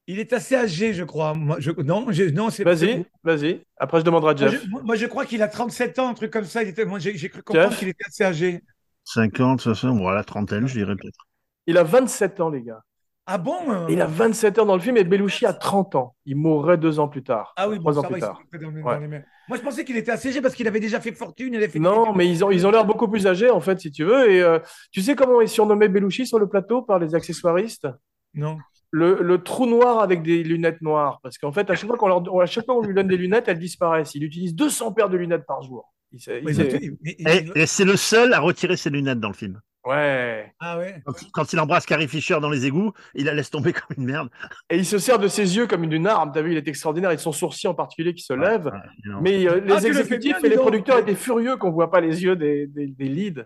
Il est assez âgé, je crois. Moi, je... Non, je... non c'est Vas-y, vas-y. Après, je demanderai à Moi Jeff. je, moi, je crois qu'il a 37 ans, un truc comme ça. Il était... Moi, j'ai cru comprendre qu'il était assez âgé. 50, 60, voilà, trentaine, je dirais peut-être. Il a 27 ans, les gars. Ah bon euh, Il a 27 ans dans le film et Belushi a 30 ans. Il mourrait deux ans plus tard. Ah oui, bon, trois ça ans va, plus tard. s'est dans les- Ouais. dans les mains. Moi, je pensais qu'il était assez âgé parce qu'il avait déjà fait fortune. Il avait fait Non, mais ils ont, ils ont l'air beaucoup plus âgés, en fait, si tu veux. Et euh, tu sais comment est surnommé Belushi sur le plateau par les accessoiristes? Non. le, le trou noir avec des lunettes noires. Parce qu'en fait, à chaque fois qu'on leur- à chaque fois qu'on lui donne des lunettes, elles disparaissent. Il utilise 200 paires de lunettes par jour. Il il il- et c'est le seul à retirer ses lunettes dans le film. Ouais. Ah ouais. Quand, quand il embrasse Carrie Fisher dans les égouts, il la laisse tomber comme une merde. Et il se sert de ses yeux comme une arme. T'as vu, il est extraordinaire. Et son sourcil en particulier qui se lève. Ouais, non. Mais euh, les Ah, le exécutifs bien, et les producteurs étaient furieux qu'on voit pas les yeux des, des, des leads.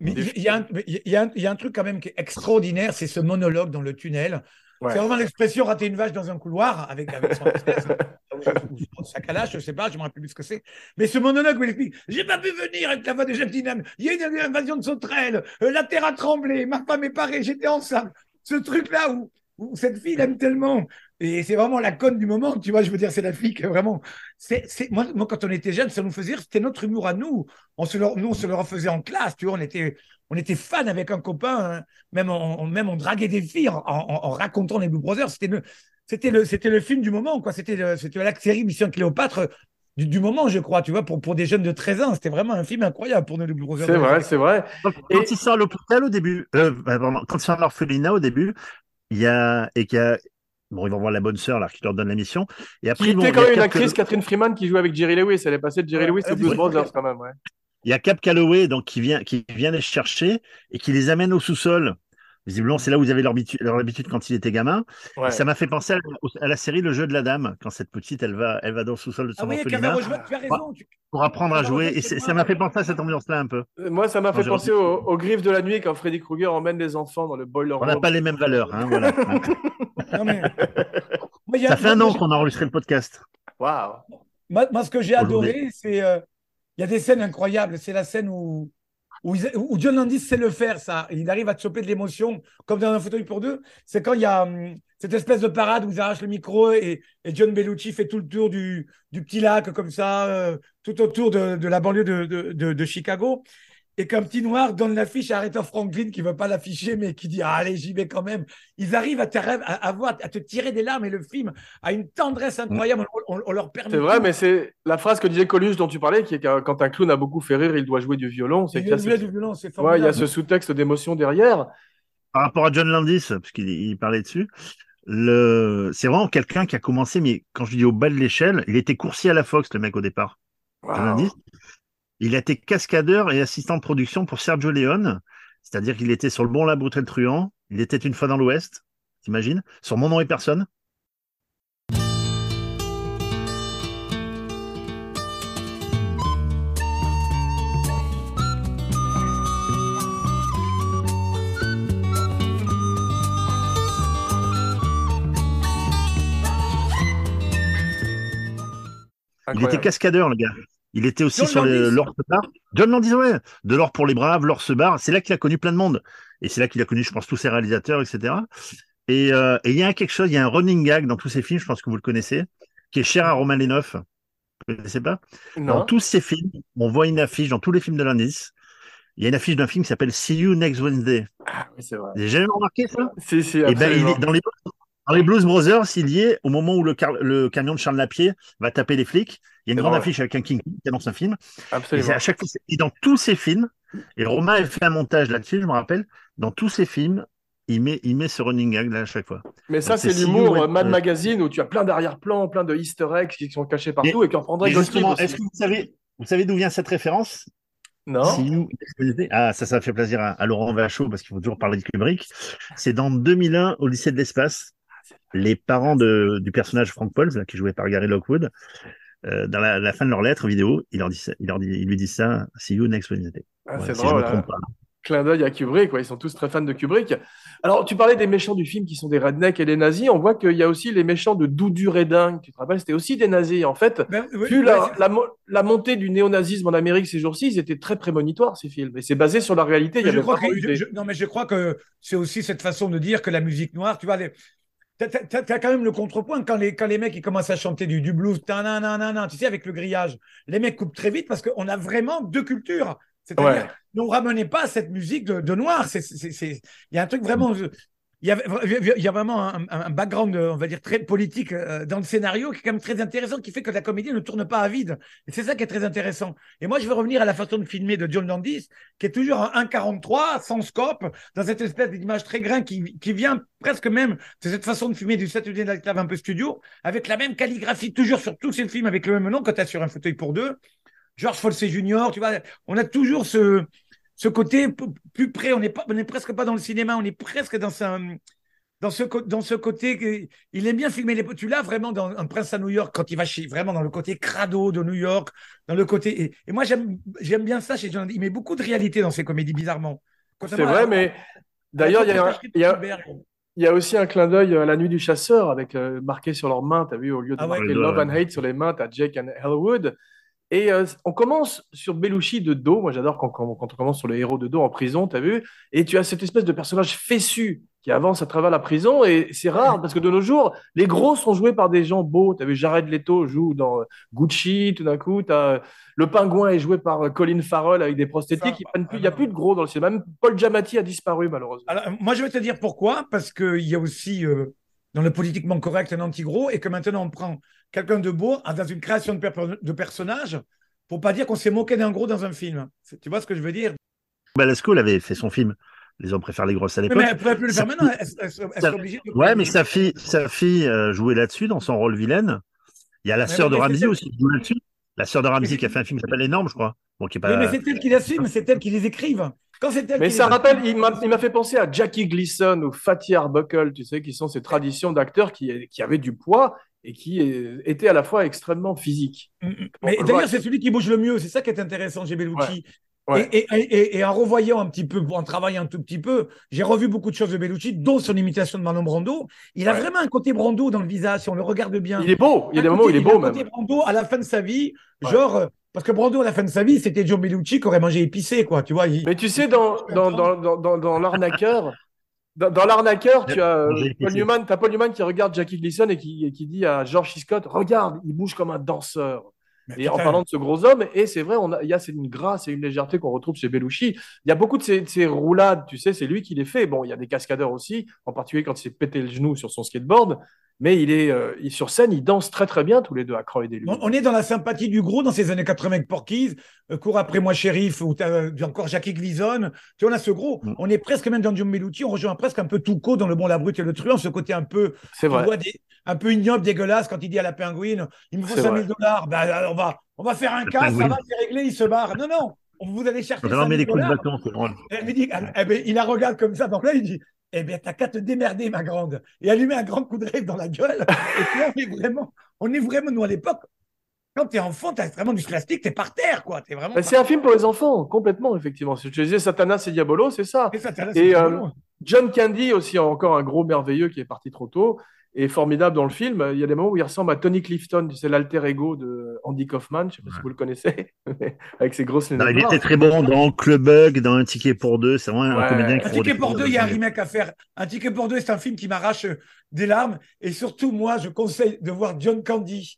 Mais il y, a un- y a un- il y a un truc quand même qui est extraordinaire, c'est ce monologue dans le tunnel. Ouais. C'est vraiment l'expression rater une vache dans un couloir avec, avec son lâche, je sais pas, je me rappelle plus ce que c'est. Mais ce monologue où il explique J'ai pas pu venir avec la voix de Jeff Dynam, il y a eu une invasion de sauterelles, euh, la terre a tremblé, ma femme est parée, j'étais enceinte. Ce truc-là où, cette fille l'aime tellement. Et c'est vraiment la conne du moment, tu vois, je veux dire, c'est la fille que vraiment. C'est, moi, quand on était jeunes, ça nous faisait c'était notre humour à nous. On se nous, on se le refaisait en classe, tu vois, on était, on était fans avec un copain, hein. même, on, même on draguait des filles en, racontant les Blue Brothers. C'était c'était le, c'était le film du moment, quoi. C'était, le- c'était la série Mission Cléopâtre du, du moment, je crois, tu vois, pour, pour des jeunes de 13 ans. C'était vraiment un film incroyable pour nous, les Blue Brothers. C'est vrai, c'est vrai. Quand, Et- quand il sort à l'hôpital au début, euh, bah, pardon, quand il sort à l'orphelinat au début, il y a et qu'il y a bon, ils vont voir la bonne sœur là qui leur donne la mission. Et après, Qui bon, était il y quand même une actrice, Catherine Freeman, qui joue avec Jerry Lewis. Elle est passée de Jerry Ouais, Lewis aux Blues Brothers quand même. Ouais. il y a Cap Calloway donc qui vient qui vient les chercher et qui les amène au sous-sol. Visiblement, c'est là où ils avaient leur habitu- leur habitude quand il était gamin. Ouais. Ça m'a fait penser à, à la série Le jeu de la dame, quand cette petite, elle va, elle va dans le sous-sol de Ah son oui, orphelinat Cavero, tu as raison. tu- pour apprendre à jouer. Et ça m'a fait penser à cette ambiance-là un peu. Euh, Moi, ça m'a fait penser aux, aux griffes de la nuit quand Freddy Krueger emmène les enfants dans le boiler On n'a room. pas les mêmes valeurs, hein, voilà. Non, mais... Ça fait un an qu'on a enregistré le podcast. Waouh. Moi, moi, ce que j'ai adoré, c'est. euh, Il y a des scènes incroyables. C'est la scène où, où, John Landis sait le faire, ça. Il arrive à te choper de l'émotion, comme dans un fauteuil pour deux. C'est quand il y a hum, cette espèce de parade où ils arrachent le micro et, John Bellucci fait tout le tour du, petit lac, comme ça, euh, tout autour de, la banlieue de Chicago. Et qu'un petit noir donne l'affiche à Aretha Franklin qui veut pas l'afficher, mais qui dit ah, Allez, j'y vais quand même. Ils arrivent à te, à, à voir, à te tirer des larmes et le film a une tendresse incroyable. On, on- on leur permet. C'est vrai, tout. mais c'est la phrase que disait Coluche dont tu parlais, qui est que quand un clown a beaucoup fait rire, il doit jouer du violon. C'est Il y a ce- du violon, c'est Ouais, il y a ce sous-texte d'émotion derrière. Par rapport à John Landis, parce qu'il il parlait dessus, le... c'est vraiment quelqu'un qui a commencé, mais quand je dis au bas de l'échelle, il était coursier à la Fox, le mec, au départ. John Waouh. Landis. Il a été cascadeur et assistant de production pour Sergio Leone, c'est-à-dire qu'il était sur Le Bon, la Truand, il était une fois dans l'Ouest, t'imagines, sur Mon nom et personne. Il était cascadeur, le gars. Il était aussi John sur l'or se barre. John Landis, ouais. De l'or pour les braves, l'or se barre. C'est là qu'il a connu plein de monde. Et c'est là qu'il a connu, je pense, tous ses réalisateurs, etc. Et euh, et il y a quelque chose, il y a un running gag dans tous ces films, je pense que vous le connaissez, qui est cher à Romain Lenoff. Vous ne connaissez pas? Dans tous ces films, on voit une affiche, dans tous les films de Landis, il y a une affiche d'un film qui s'appelle See You Next Wednesday. Ah, oui, c'est vrai. Vous avez jamais remarqué ça? Si, si, Eh ben, il absolument. est dans les, dans les Blues Brothers, il y est au moment où le, car- le camion de Charles Lapier va taper les flics. Il y a une grande affiche avec un King qui annonce un film. Absolument. c'est à chaque fois, c'est- et dans tous ces films, et Romain a fait un montage là-dessus, je me rappelle, dans tous ces films, il met, il met ce running gag là à chaque fois. Mais ça, c'est l'humour euh, Mad Magazine où tu as plein d'arrière-plans, plein de easter eggs qui sont cachés partout et, qui Et Gottlieb justement, est-ce que vous savez, vous savez d'où vient cette référence? Non Ah, ça, ça fait plaisir à, à Laurent Vachot parce qu'il faut toujours parler de Kubrick. C'est dans 2001 au lycée de l'espace. Les parents de, du personnage Frank Pauls, là, qui joué par Gary Lockwood, euh, dans la, la fin de leur lettre vidéo, il leur dit ça, il leur dit, il lui dit ça, see you next Wednesday. Ah, Voilà, c'est si drôle. je me hein. trompe pas. Clin d'œil à Kubrick, quoi. ils sont tous très fans de Kubrick. Alors, tu parlais des méchants du film qui sont des rednecks et des nazis. On voit qu'il y a aussi les méchants de Doudou Reding. Tu te rappelles, c'était aussi des nazis. En fait, Ben, oui, vu ouais, la, montée du néonazisme en Amérique ces jours-ci, ils étaient très prémonitoires, ces films. Et c'est basé sur la réalité. Il y je avait crois que, je- je- non, mais je crois que c'est aussi cette façon de dire que la musique noire, tu vois, les- t'as, quand même le contrepoint quand les, quand les mecs ils commencent à chanter du, du blues, ta-na-na-na-na, tu sais, avec le grillage. Les mecs coupent très vite parce qu'on a vraiment deux cultures. C'est-à-dire, Ouais. ne ramenez pas cette musique de, de noir. Il y a un truc vraiment. Il y a, vraiment un, un background, on va dire, très politique euh, dans le scénario qui est quand même très intéressant, qui fait que la comédie ne tourne pas à vide. Et c'est ça qui est très intéressant. Et moi, je veux revenir à la façon de filmer de John Landis, qui est toujours en 1,43, sans scope, dans cette espèce d'image très grain qui, qui vient presque même de cette façon de filmer du Saturday Night Live un peu studio, avec la même calligraphie toujours sur tous ces films avec le même nom quand tu as sur un fauteuil pour deux. George Folsey Jr., tu vois, on a toujours ce, ce côté plus près, on n'est pas, on n'est presque pas dans le cinéma, on est presque dans un, dans ce, co- dans ce côté, il aime bien filmer les, tu l'as vraiment dans Un Prince à New York quand il va chez, vraiment dans le côté crado de New York, dans le côté, et, et moi j'aime, j'aime bien ça chez John, il met beaucoup de réalité dans ses comédies bizarrement. C'est à vrai, la- mais d'ailleurs, il y, a un- reportage il y a- Spielberg. il y a aussi un clin d'œil à la nuit du chasseur avec euh, marqué sur leurs mains, tu as vu, au lieu de Ah ouais. marquer Ouais, Love ouais. and Hate sur les mains, tu as Jake and Elwood. Et euh, on commence sur Belushi de dos. Moi, j'adore quand, quand- quand on commence sur les héros de dos en prison, tu as vu? Et tu as cette espèce de personnage fessu qui avance à travers la prison. Et c'est rare parce que de nos jours, les gros sont joués par des gens beaux. Tu as vu Jared Leto joue dans euh, Gucci tout d'un coup. T'as, euh, le pingouin est joué par Colin Farrell avec des prosthétiques. Il plus- ah n'y a plus de gros dans le cinéma. Même Paul Giamatti a disparu, malheureusement. Alors, moi, je vais te dire pourquoi. Parce qu'il y a aussi, euh, dans le politiquement correct, un anti-gros et que maintenant, on prend quelqu'un de beau dans une création de, per- de personnage pour pas dire qu'on s'est moqué d'un gros dans un film. Tu vois ce que je veux dire? Balasco avait fait son film. Les hommes préfèrent les grosses à l'époque. mais elle pourrait plus le faire maintenant. Elle, elle- obligée de- Ouais, mais sa fille, sa fille euh, jouait là-dessus dans son rôle vilaine. Il y a la sœur de Ramsey aussi qui joue là-dessus. La sœur de Ramsey qui a fait un film qui s'appelle Énorme, je crois. Bon, qui est pas. Oui, mais c'est elle qui les assume, c'est elle qui les écrive. Quand c'est elle Mais ça rappelle, il m'a il fait penser à Jackie Gleason ou Fatih Arbuckle, tu sais, qui sont ces traditions d'acteurs qui, qui avaient du poids et qui euh, étaient à la fois extrêmement physiques. Mm, mm. Mais d'ailleurs, c'est celui qui bouge le mieux. C'est ça qui est intéressant chez Bellucci. Ouais. Et, et, et, et en revoyant un petit peu, en travaillant un tout petit peu, j'ai revu beaucoup de choses de Bellucci, dont son imitation de Marlon Brando. Il a Ouais. vraiment un côté Brando dans le visage, si on le regarde bien. Il est beau. Il y a des moments où il est beau a un côté. Brando à la fin de sa vie, Ouais. genre, euh, parce que Brando à la fin de sa vie, c'était Joe Bellucci qui aurait mangé épicé, quoi. Tu vois, il- Mais tu sais, dans, dans, dans, dans, dans, dans l'arnaqueur, dans, dans l'arnaqueur, tu as euh, Paul. Newman, Paul Newman qui regarde Jackie Gleason et qui, et qui dit à George. Scott, regarde, il bouge comme un danseur. Mais Et en parlant de ce gros homme, et c'est vrai, on a, il y a une grâce et une légèreté qu'on retrouve chez Belushi. Il y a beaucoup de ces, de ces roulades, tu sais, c'est lui qui les fait. Bon, il y a des cascadeurs aussi, en particulier quand il s'est pété le genou sur son skateboard. Mais il est euh, il- sur scène, ils dansent très très bien tous les deux, Aykroyd et lui. On on est dans la sympathie du gros dans ces années 80 avec Porky's, euh, Cours après moi, shérif, ou t'as euh, encore Jackie Gleason. Tu vois, on a ce gros. Mm. On est presque même dans John Bellucci, on rejoint presque un peu Toucault dans Le Bon, la Brute et le Truand, ce côté un peu, tu vrai. vois, des- un peu ignoble, dégueulasse quand il dit à la pingouine, il me faut C'est 5000 vrai. dollars, ben, alors, on va, on va faire un La cas, ça va, c'est réglé, il se barre. Non, non, vous allez chercher met 5000 des coups de bâton, c'est drôle. Elle dit, il la regarde comme ça, donc là, il dit, eh bien, t'as qu'à te démerder, ma grande. Et met un grand coup de rêve dans la gueule. Et puis là, on est vraiment, on est vraiment, nous, à l'époque, quand t'es enfant, t'as vraiment du plastique, t'es par terre, quoi. T'es vraiment. Par C'est un film pour les enfants, complètement, effectivement. Si je te disais Satanas et Diabolo, c'est ça. Et euh. John Candy, aussi encore un gros merveilleux qui est parti trop tôt, est formidable dans le film. Il y a des moments où il ressemble à Tony Clifton, c'est l'alter ego de Andy Kaufman, je sais pas si vous le connaissez, avec ses grosses lunettes. il était très bon dans Club Bug, dans Un ticket pour deux. C'est vraiment Ouais. un comédien Un qui ticket faut pour deux, il y a un remake à faire. Un ticket pour deux, c'est un film qui m'arrache des larmes. Et surtout, moi, je conseille de voir John Candy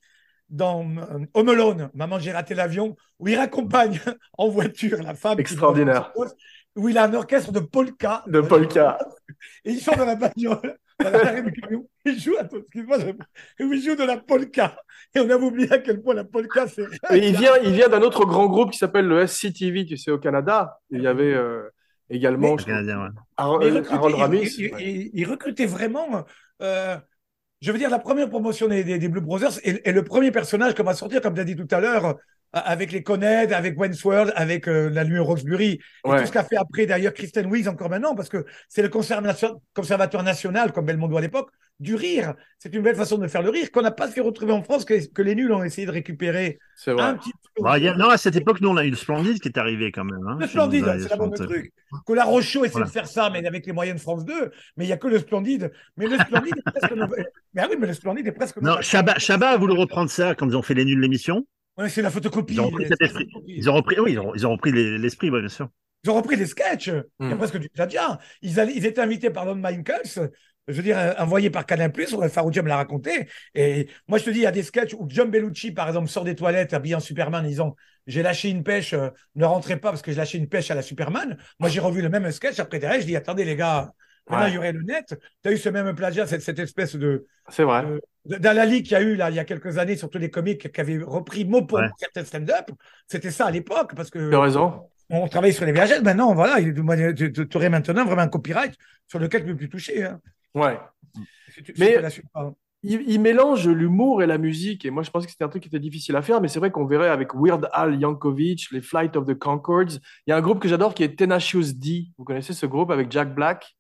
dans euh, Home Alone, Maman, j'ai raté l'avion, où il raccompagne en voiture la femme. Extraordinaire. Où il a un orchestre de polka. De polka. Et il sort dans la bagnole, dans l'arrêt du camion. Il joue, attends, excuse-moi, je- il joue de la polka. Et on a oublié à quel point la polka, c'est. Et il vient, il vient d'un autre grand groupe qui s'appelle le SCTV, tu sais, au Canada. Il y avait euh, également Canadien, ouais. Il recrutait- Harold il- Ramis. il- il- Ouais. il- il recrutait vraiment. euh, je veux dire, la première promotion des, des, des Blue Brothers est, est le premier personnage qu'on va sortir, comme tu as dit tout à l'heure, euh, avec les Coned, avec Wentworth, avec euh, la nuit Roxbury, et Ouais. tout ce qu'a fait après d'ailleurs Kristen Wiig encore maintenant, parce que c'est le conservateur, conservateur national, comme Belmondo à l'époque, du rire. C'est une belle façon de faire le rire qu'on n'a pas fait retrouver en France, que, que les nuls ont essayé de récupérer C'est vrai. un petit peu. A- Non, à cette époque, nous, on a eu le Splendide qui est arrivé quand même. Hein, Le Splendide, c'est la bonne 60. truc. Que la Rochaud essaie Voilà. de faire ça, mais avec les moyens de France 2, mais il n'y a que le Splendide. Mais le Splendide est presque. Mais ah oui, mais le Splendide est presque. Non, Chabat, Chabat a voulu reprendre ça quand ils ont fait les nuls l'émission. Ouais, c'est la photocopie. Ils ont repris C'est cet la esprit. photocopie. Ils ont repris, oui, ils ont, ils ont repris les- l'esprit, ouais, bien sûr. Ils ont repris les sketchs. Il y a Hmm. presque du plagiat. Ils, allaient- ils étaient invités par Don Michaels, je veux dire, euh, envoyés par Canal+, Farouja me l'a raconté. Et moi, je te dis, il y a des sketchs où John Bellucci, par exemple, sort des toilettes habillé en Superman en disant J'ai lâché une pêche, euh, ne rentrez pas parce que j'ai lâché une pêche à la Superman. Moi, j'ai revu le même sketch. Après, derrière, je dis Attendez, les gars, maintenant, Ouais. il y aurait le net. Tu as eu ce même plagiat, cette, cette espèce de. C'est vrai. Dalali qu'il y a eu là il y a quelques années, surtout les comiques qui avaient repris mot pour Ouais. certains stand-up, c'était ça à l'époque parce que Tu as raison. on travaillait sur les VHS. Maintenant, voilà, il- tu aurais maintenant vraiment un copyright sur lequel tu ne peux plus toucher. Hein. Ouais. Si tu- si Mais- il, il mélange l'humour et la musique. Et moi, je pensais que c'était un truc qui était difficile à faire, mais c'est vrai qu'on verrait avec Weird Al Yankovic, les Flight of the Concords. Il y a un groupe que j'adore qui est Tenacious D. Vous connaissez ce groupe avec Jack Black?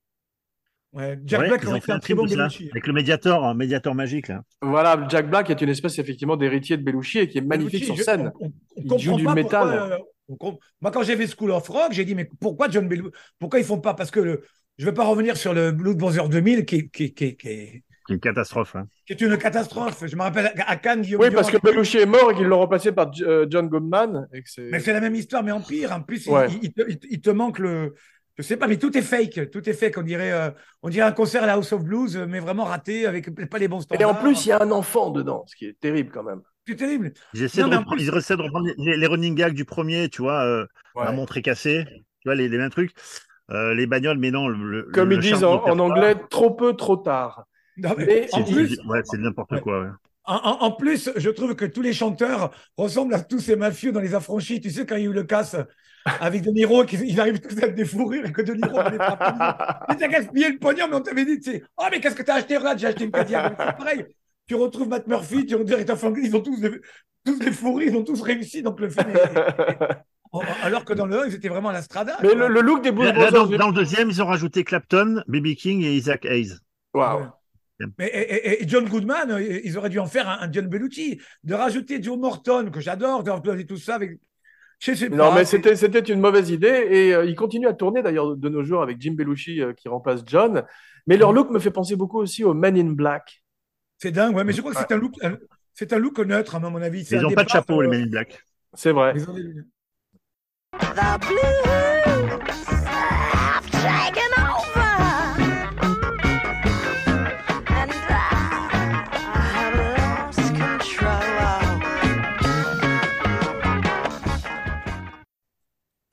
Ouais, Jack Ouais, Black aurait fait un très bon avec le médiator, un médiator magique, là. Voilà, Jack Black est une espèce effectivement d'héritier de Belushi et qui est magnifique Belushi, sur je- scène. on- on- on Il comprend joue du pas métal. pourquoi, euh, on Moi, quand j'ai fait School of Rock, j'ai dit, mais pourquoi John Belushi Pourquoi ils font pas? Parce que le... je ne vais pas revenir sur le Blood Brothers 2000 qui, qui, qui, qui, C'est une catastrophe. hein. qui est une catastrophe. Je me rappelle à Cannes, Guillaume Oui, parce que Belushi est mort et qu'ils l'ont remplacé par euh, John Goodman. Et que c'est- Mais c'est la même histoire, mais en pire. En plus, il- Ouais. il, il te, il te- il te manque le. Je sais pas, mais tout est fake. Tout est fake. On dirait, euh, on dirait un concert à la House of Blues, euh, mais vraiment raté, avec pas les bons Et standards. en plus, il y a un enfant dedans, ce qui est terrible quand même. C'est terrible. Ils essaient, Non, de reprendre, plus- ils essaient de reprendre les, les running gags du premier, tu vois, euh, Ouais. la montre est cassée, tu vois, les, les mêmes trucs. Euh, les bagnoles, mais non, le, le- Comme le ils disent en, anglais, trop peu, trop tard. Non, mais Mais en C'est plus, ouais, c'est n'importe Ouais. quoi. ouais. En, en- en plus, je trouve que tous les chanteurs ressemblent à tous ces mafieux dans les affranchis. Tu sais, quand il y a eu le casse avec De Niro, qu'ils ils arrivent tous à te défourrir et que De Niro les. Mais t'as gaspillé le pognon, mais on t'avait dit, tu sais, oh, mais qu'est-ce que t'as acheté, Rad? J'ai acheté une Cadillac. Pareil. Tu retrouves Matt Murphy, tu retrouves Aretha Franklin, ils ont tous des, tous des fourris, ils ont tous réussi. Donc le film est- Alors que dans le 1, ils étaient vraiment à la strada. Mais le, look des Blues dans, le deuxième, ils ont rajouté Clapton, B.B. King et Isaac Hayes. Waouh. Mais, et, et- et John Goodman, euh, ils auraient dû en faire un, un John Bellucci. De rajouter Joe Morton, que j'adore, de et tout ça. Avec... Je sais Non, mais c'était c'était une mauvaise idée et euh, il continue à tourner d'ailleurs de nos jours avec Jim Belushi euh, qui remplace John. Mais leur look me fait penser beaucoup aussi aux Men in Black. C'est dingue, ouais, mais je crois que c'est un look, un- c'est un look neutre, à mon avis. C'est Ils n'ont pas de chapeau, euh, les Men in Black. C'est vrai. ils ont des-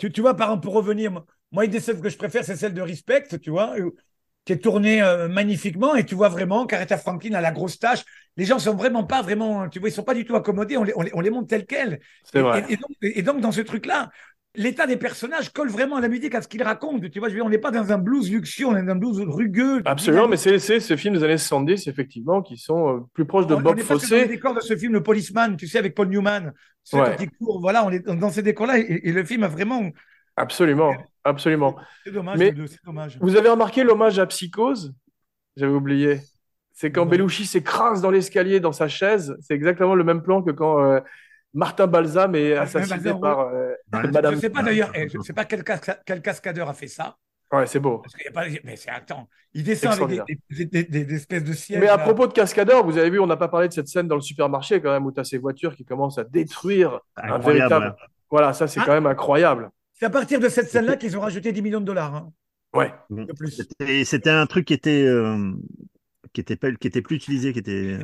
Tu, tu vois, par exemple, pour revenir, moi, une des scènes que je préfère, c'est celle de Respect, tu vois, qui est tournée euh, magnifiquement, et tu vois vraiment qu'Aretha Franklin a la grosse tâche. Les gens sont vraiment pas vraiment, tu vois, ils sont pas du tout accommodés, on les, on les, on les montre tels quels. C'est Et- vrai. Et, et donc, et donc, dans ce truc-là, l'état des personnages colle vraiment à la musique, à ce qu'ils racontent. Tu vois, je veux dire, on n'est pas dans un blues luxueux, on est dans un blues rugueux. Absolument, mais c'est ce film des années 70 effectivement qui sont euh, plus proches de on, on Bob presque dans les décors de ce film, Le Policeman, tu sais, avec Paul Newman. C'est Ouais. il court, voilà, on est dans ces décors-là, et, et le film a vraiment. Absolument, absolument. C'est dommage, Mais-. Vous avez remarqué l'hommage à Psychose? J'avais oublié. C'est quand. Belushi s'écrase dans l'escalier dans sa chaise. C'est exactement le même plan que quand euh, Martin Balsam est assassiné Balsam, par euh, Ouais. Madame. Je ne sais pas d'ailleurs, je ne sais pas quel, casca- quel cascadeur a fait ça. Ouais, c'est beau. Parce qu'il y a pas, mais c'est attends, il descend avec des, des- des- des- des espèces de sièges. Mais à là. propos de cascadeur, vous avez vu, on n'a pas parlé de cette scène dans le supermarché quand même où tu as ces voitures qui commencent à détruire un véritable. Voilà, ça c'est Ah. quand même incroyable. c'est à partir de cette scène-là qu'ils ont rajouté 10 millions de dollars hein, Ouais. de plus. C'était c'était un truc qui était, euh, qui était, pas, qui était plus utilisé, qui était.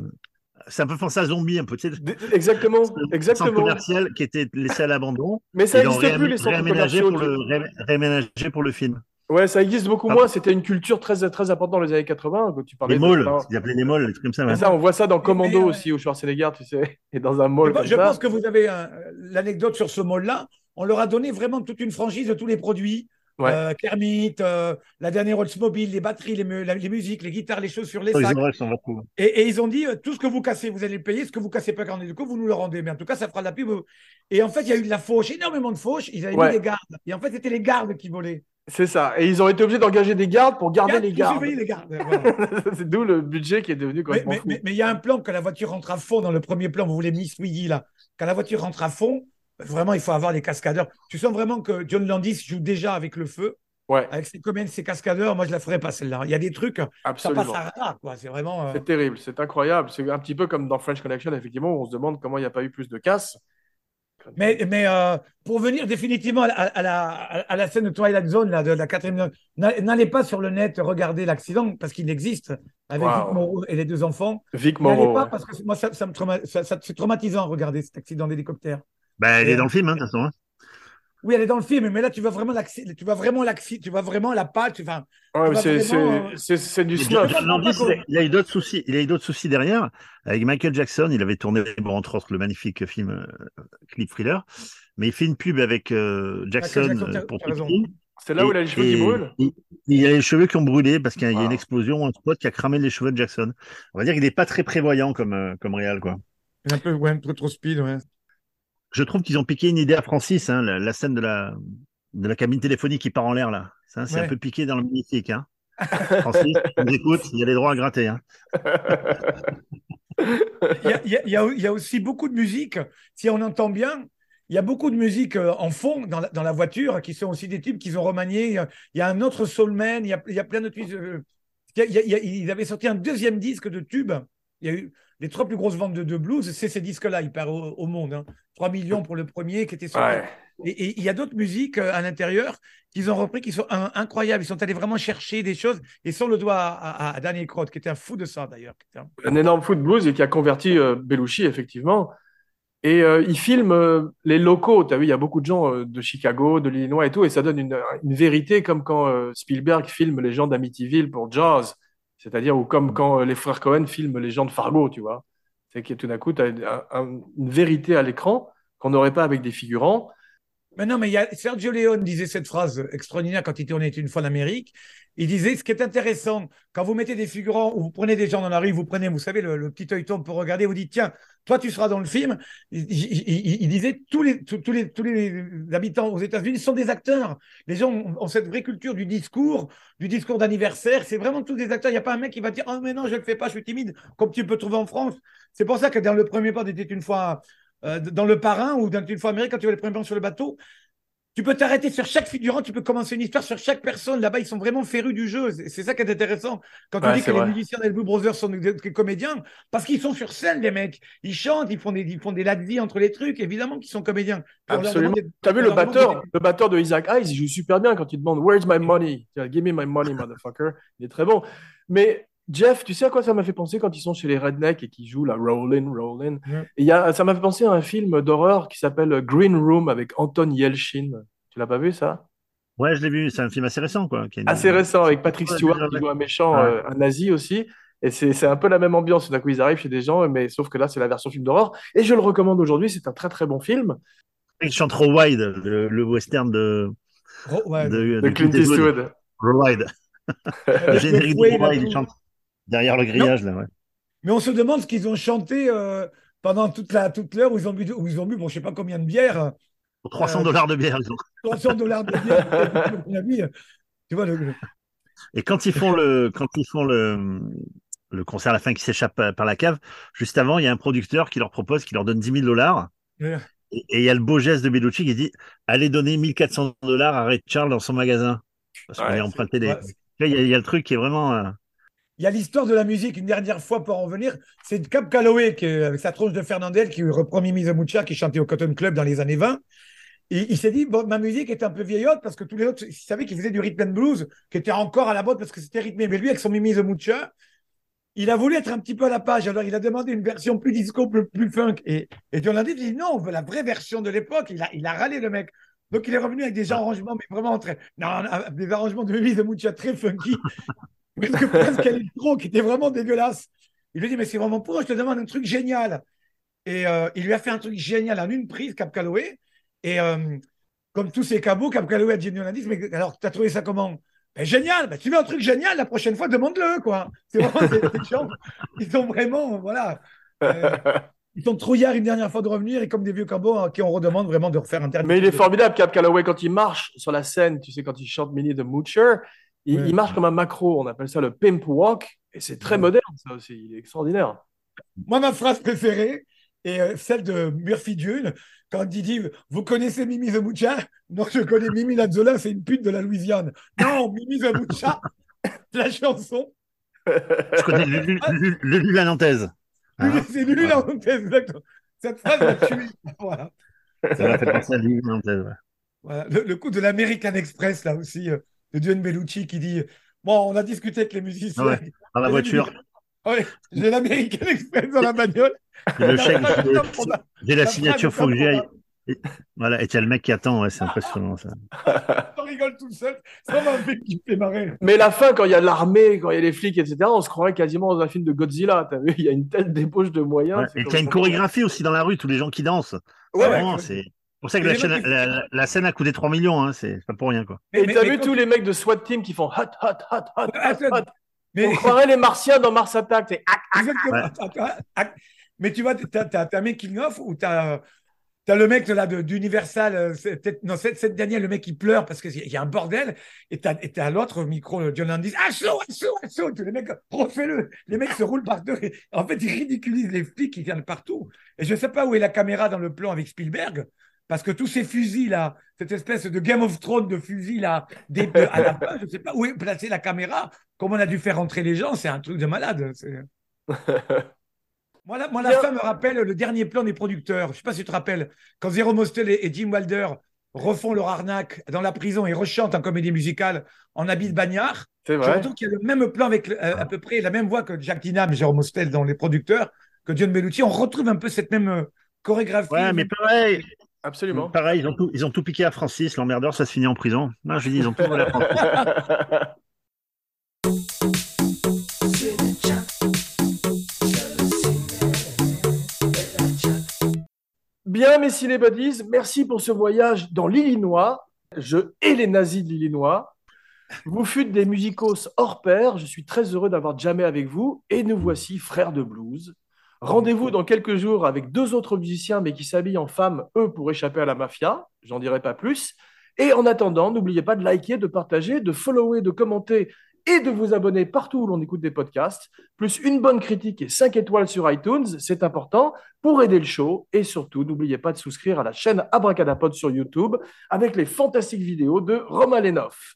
C'est un peu pensé à zombie, un peu, tu sais, Exactement, le centre exactement. commercial qui était laissé à l'abandon. Mais ça n'existe plus les centres réaménagé commerciaux. pour le ré- réaménagé pour le film. Ouais, ça existe beaucoup Ah. moins. C'était une culture très très importante dans les années 80 que tu parlais. Les malls, ils appelaient les malls, des trucs comme ça. ouais. C'est ça, on voit ça dans Commando mais, aussi, au Schwarzenegger, tu sais, et dans un mall comme je ça. pense que vous avez un- l'anecdote sur ce mall-là. On leur a donné vraiment toute une franchise de tous les produits. Ouais. Euh, Kermit, euh, la dernière Oldsmobile, les batteries, les, mu- la- les musiques, les guitares, les chaussures, les Ils sacs. ont beaucoup. Et, et ils ont dit euh, tout ce que vous cassez, vous allez le payer. Ce que vous cassez pas quand du coup, vous nous le rendez. Mais en tout cas, ça fera de la pub. Et en fait, il y a eu de la fauche, énormément de fauche. Ils avaient Ouais. mis des gardes. Et en fait, c'était les gardes qui volaient. C'est ça. Et ils ont été obligés d'engager des gardes pour garder Gardes les gardes. les gardes. Voilà. c'est d'où le budget qui est devenu mais il y a un plan que la voiture rentre à fond dans le premier plan. Vous voulez Miss Wiggy là. Quand la voiture rentre à fond, vraiment, il faut avoir des cascadeurs. Tu sens vraiment que John Landis joue déjà avec le feu, Ouais, avec ses combien de ses cascadeurs. Moi, je la ferais pas celle-là. Il y a des trucs, ça absolument. passe à radar, quoi. C'est vraiment. euh, C'est terrible, c'est incroyable. C'est un petit peu comme dans French Connection, effectivement, où on se demande comment il n'y a pas eu plus de casse. Mais, mais euh, pour venir définitivement à, à la, à la scène de Twilight Zone, là, de, la quatrième, n'a- n'allez pas sur le net regarder l'accident parce qu'il existe avec Wow. Vic Morrow et les deux enfants. Vic N'allez Morrow. pas ouais. parce que moi, ça, ça me trauma- ça, ça- c'est traumatisant regarder cet accident d'hélicoptère. Bah, elle est dans le film, hein, de toute façon. hein. Oui, elle est dans le film, mais là, tu vois vraiment tu vois vraiment tu vois vraiment la patte. Enfin, Ouais, mais va c'est vraiment, c'est- c'est- c'est du Landis, il a- eu d'autres soucis. Il a eu d'autres soucis derrière. Avec Michael Jackson, il avait tourné, bon, entre autres, le magnifique film euh, Clip Thriller. Mais il fait une pub avec euh, Jackson, Jackson, euh, t'as- pour t'as. C'est là où il a les cheveux qui brûlent. Il, il a les cheveux qui ont brûlé parce qu'il y a Wow. une explosion, un spot qui a cramé les cheveux de Jackson. On va dire qu'il n'est pas très prévoyant comme, euh, comme réal, quoi. un peu, ouais, trop, trop speed, ouais. Je trouve qu'ils ont piqué une idée à Francis, hein, la, la scène de la, de la cabine téléphonique qui part en l'air, là. Ça, c'est Ouais. un peu piqué dans le magnifique, hein. Francis, tu nous écoutes, il y a des droits à gratter, hein. Il y a, il y a- il y a- il y a aussi beaucoup de musique, si on entend bien, il y a beaucoup de musique euh, en fond dans la, dans la voiture qui sont aussi des tubes qu'ils ont remaniés. Il y a, un autre Soulman, il y a, il y a plein de tubes. euh, il y a- il y a- il y a- ils avaient sorti un deuxième disque de tubes. Il y a eu les trois plus grosses ventes de, de blues, c'est ces disques-là, ils partent au, au monde. hein. 3 millions pour le premier qui était sorti. Ouais. Et, il y a d'autres musiques euh, à l'intérieur qu'ils ont repris qui sont in- incroyables. Ils sont allés vraiment chercher des choses et sans le doigt à, à, à Danny Croth, qui était un fou de ça d'ailleurs. un- un énorme foot blues et qui a converti euh, Belushi, effectivement. Et euh, il filme euh, les locaux. Tu as vu, il y a beaucoup de gens euh, de Chicago, de l'Illinois et tout, et ça donne une, une vérité comme quand Spielberg filme les gens d'Amityville pour Jaws. C'est-à-dire, ou comme quand euh, les frères Cohen filment les gens de Fargo, tu vois. C'est que tout d'un coup, tu as une, un- une vérité à l'écran qu'on n'aurait pas avec des figurants. Mais non, mais Sergio Leone disait cette phrase extraordinaire quand il tournait une fois en Amérique. Il disait ce qui est intéressant, quand vous mettez des figurants ou vous prenez des gens dans la rue, vous prenez, vous savez, le, le petit œilleton pour regarder, vous dites, tiens, toi, tu seras dans le film. Il, disait, tous les, habitants aux États-Unis sont des acteurs. Les gens ont, cette vraie culture du discours, du discours d'anniversaire. C'est vraiment tous des acteurs. Il n'y a pas un mec qui va dire, oh, mais non, je ne le fais pas, je suis timide, comme tu peux trouver en France. C'est pour ça que dans le premier pas, était une fois euh, dans Le Parrain ou dans Une fois Amérique, quand tu vois les premiers plans sur le bateau, tu peux t'arrêter sur chaque figurant, tu peux commencer une histoire sur chaque personne. Là-bas, ils sont vraiment férus du jeu. C'est ça qui est intéressant. Quand on Ouais, dit que vrai. les musiciens des Blue Brothers sont des, comédiens, parce qu'ils sont sur scène, les mecs. Ils chantent, ils font des, ils font des entre les trucs. Évidemment qu'ils sont comédiens. Absolument. T'as vu le batteur, de- le batteur de Isaac Hayes, il joue super bien quand il demande Where's my money? Give me my money, motherfucker. Il est très bon. Mais Jeff, tu sais à quoi ça m'a fait penser quand ils sont chez les rednecks et qu'ils jouent la Rollin', Rollin'? Ouais. Et il y a, ça m'a fait penser à un film d'horreur qui s'appelle Green Room avec Anton Yelchin. Tu l'as pas vu ça? Ouais, je l'ai vu. C'est un film assez récent, quoi. qui Assez récent avec Patrick Stewart qui joue un méchant, Ouais. euh, un nazi aussi. Et c'est c'est un peu la même ambiance. D'un coup, ils arrivent chez des gens, mais sauf que là, c'est la version film d'horreur. Et je le recommande aujourd'hui. C'est un très très bon film Il chante Raw Wide, le, le western de, Oh, ouais. de, de Clint Eastwood. Raw Wide. Le générique de Raw Wide, il chante derrière le grillage, là, ouais. Mais on se demande ce qu'ils ont chanté euh, pendant toute la toute l'heure où ils ont bu, où ils ont bu, bon, je sais pas combien de bières, Pour 300 Euh, dollars de bière, ils ont. 300 dollars de bière. on a vu, tu vois, le, Et quand ils font le, quand ils font le, le concert à la fin qui s'échappe euh, par la cave, juste avant, il y a un producteur qui leur propose, qui leur donne 10 000 dollars. Ouais. Et et il y a le beau geste de Bellucci qui dit Allez donner 1400 dollars à Ray Charles dans son magasin. Parce qu'on Ouais, est emprunté des. il y, a- il y a le truc qui est vraiment. Il y a l'histoire de la musique, une dernière fois pour en venir. C'est Cap Calloway, qui, avec sa tronche de Fernandel, qui reprend Mimi the Mucha, qui chantait au Cotton Club dans les années 20. Et il s'est dit, bon, ma musique est un peu vieillotte parce que tous les autres, il savait qu'il faisait du rhythm and blues, qui était encore à la mode parce que c'était rythmé. Mais lui, avec son Mimi the Mucha, il a voulu être un petit peu à la page. Alors, il a demandé une version plus disco, plus, plus funk. Et, et John Landis dit, non, on veut la vraie version de l'époque. Il a, il a râlé le mec. Donc, il est revenu avec des arrangements, mais vraiment très, non, des arrangements de Mimi the Mucha très funky. Presque, presque électro, qui était vraiment dégueulasse. Il lui dit, mais c'est vraiment pour eux, je te demande un truc génial. Et euh, il lui a fait un truc génial en une prise, Cap Calloway. Et euh, comme tous ces cabots, Cap Calloway a dit Landis, mais alors, tu as trouvé ça comment? Ben, Génial, ben, tu veux un truc génial, la prochaine fois, demande-le, quoi. C'est vraiment des, des gens, ils sont vraiment, voilà. Euh, ils sont trouillards une dernière fois de revenir et comme des vieux cabots à qui on redemande vraiment de refaire un dernier Mais il est formidable, Cap Calloway, quand il marche sur la scène, tu sais, quand il chante Minnie the Moocher, il, Ouais. il marche comme un macro, on appelle ça le pimp walk, et c'est très Ouais. moderne, ça aussi, il est extraordinaire. Moi, ma phrase préférée est euh, celle de Murphy Dune, quand il dit Vous connaissez Mimi the Mucha? Non, je connais Mimi Lazzola, c'est une pute de la Louisiane. Non, Mimi the Mucha, la chanson, Je connais Lulu, Lulu, Lulu la Nantaise. Hein c'est lui la honteuse, exactement. Cette phrase m'a tué. Voilà. Ça m'a fait penser à Lulu la Nantaise. ouais. Voilà. Le, le coup de l'American Express, là aussi, euh, de Dion Bellucci qui dit Bon, on a discuté avec les musiciens. Ouais. Dans la voiture, Ouais, j'ai l'American Express dans la bagnole. le chèque, La j'ai- la signature, faut que j'y aille. pas Et- Voilà, et t'as le mec qui attend, ouais, c'est impressionnant ça. On rigole tout seul. Ça m'a fait kiffer marrer. Mais la fin, quand il y a l'armée, quand il y a les flics, etc., on se croirait quasiment dans un film de Godzilla. T'as vu, il y a une telle débauche de moyens. Ouais, et t'as une chorégraphie aussi dans la rue, tous les gens qui dansent. Ouais, ouais. c'est pour ça que la, les chaîne- mecs, ils- la, la- la scène a coûté 3 millions, hein, c'est c'est pas pour rien quoi. Et Mais- t'as vu tous les mecs de SWAT team qui font hot, hot, hot, hot, hot, hot. mais- On croirait les martiens dans Mars Attack. C'est. Ouais. Mais tu vois, tu as, un making of où tu as, le mec là, d'Universal, euh, c'est peut-être- non, cette, cette dernière, le mec qui pleure parce qu'il y a un bordel, et tu as, l'autre au micro, le John Landis, ah, chaud, ah, chaud, ah, chaud, tous les mecs, refais-le. Les mecs se roulent par deux. et en fait, ils ridiculisent les flics qui viennent partout. Et je ne sais pas où est la caméra dans le plan avec Spielberg. Parce que tous ces fusils-là, cette espèce de Game of Thrones de fusils-là, à la fin, je ne sais pas où est placée la caméra, comment on a dû faire entrer les gens, c'est un truc de malade. moi, la, moi, la Bien. fin me rappelle le dernier plan des producteurs. Je ne sais pas si tu te rappelles, quand Zero Mostel et, et Jim Wilder refont leur arnaque dans la prison et rechantent en comédie musicale en habit de bagnard. C'est Je vrai. retrouve qu'il y a le même plan avec euh, à peu près la même voix que Jack Dinham, Jérôme Mostel dans les producteurs, que John Bellucci. On retrouve un peu cette même euh, chorégraphie. Ouais, mais pareil, Absolument. pareil, ils ont tout, ils ont tout piqué à Francis, l'emmerdeur, ça se finit en prison. Non, je dis, ils ont tout volé à Francis. Bien, mes cinébodies, merci pour ce voyage dans l'Illinois. Je hais les nazis de l'Illinois. Vous fûtes des musicos hors pair. Je suis très heureux d'avoir jamais avec vous. Et nous voici frères de blues. Rendez-vous dans quelques jours avec deux autres musiciens, mais qui s'habillent en femmes, eux, pour échapper à la mafia. J'en dirai pas plus. Et en attendant, n'oubliez pas de liker, de partager, de follower, de commenter et de vous abonner partout où l'on écoute des podcasts, plus une bonne critique et 5 étoiles sur iTunes, c'est important pour aider le show. Et surtout, n'oubliez pas de souscrire à la chaîne Abracadapod sur YouTube avec les fantastiques vidéos de Romain Lenoff.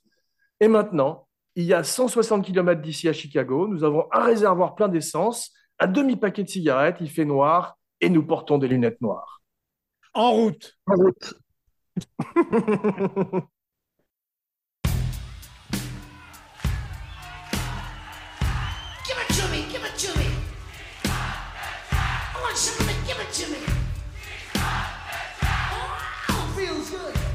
Et maintenant, il y a 160 km d'ici à Chicago, nous avons un réservoir plein d'essence, un demi-paquet de cigarettes, il fait noir et nous portons des lunettes noires. En route. En route. Give it to me, give it to me. I want some of it, give it to me. Oh, feels good.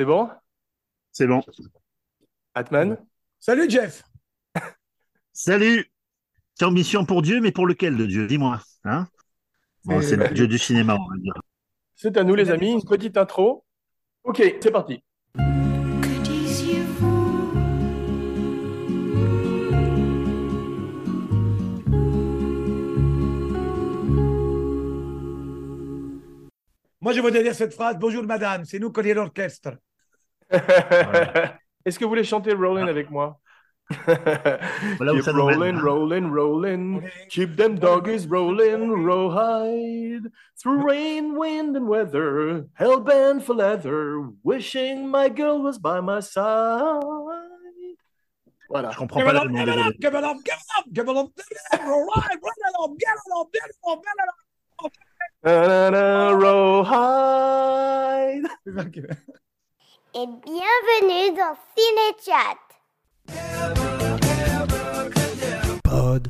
C'est bon? C'est bon. Atman? Salut Jeff. Salut. C'est ambition pour Dieu, mais pour lequel de Dieu? Dis-moi. Hein? Bon, c'est le Dieu du cinéma, on va dire. C'est à nous les amis, une petite intro. Ok, c'est parti. Que disiez-vous? Moi, je voudrais dire cette phrase. Bonjour, madame. C'est nous connaissons l'orchestre. Est-ce que vous voulez chanter Rollin' avec moi Voilà où Keep ça nous mène. rollin', rollin', rollin'. Keep them doggies rollin', rawhide. Through rain, wind, and weather. Hellbent for leather. Wishing my girl was by my side. Voilà. Je comprends pas l'allemand, désolé. Give it up, give it up, give it up, give it up, all right, run it up, get it up, get it up, get it up. Na-na-na, rawhide. Et bienvenue dans Cinéchat. Pod,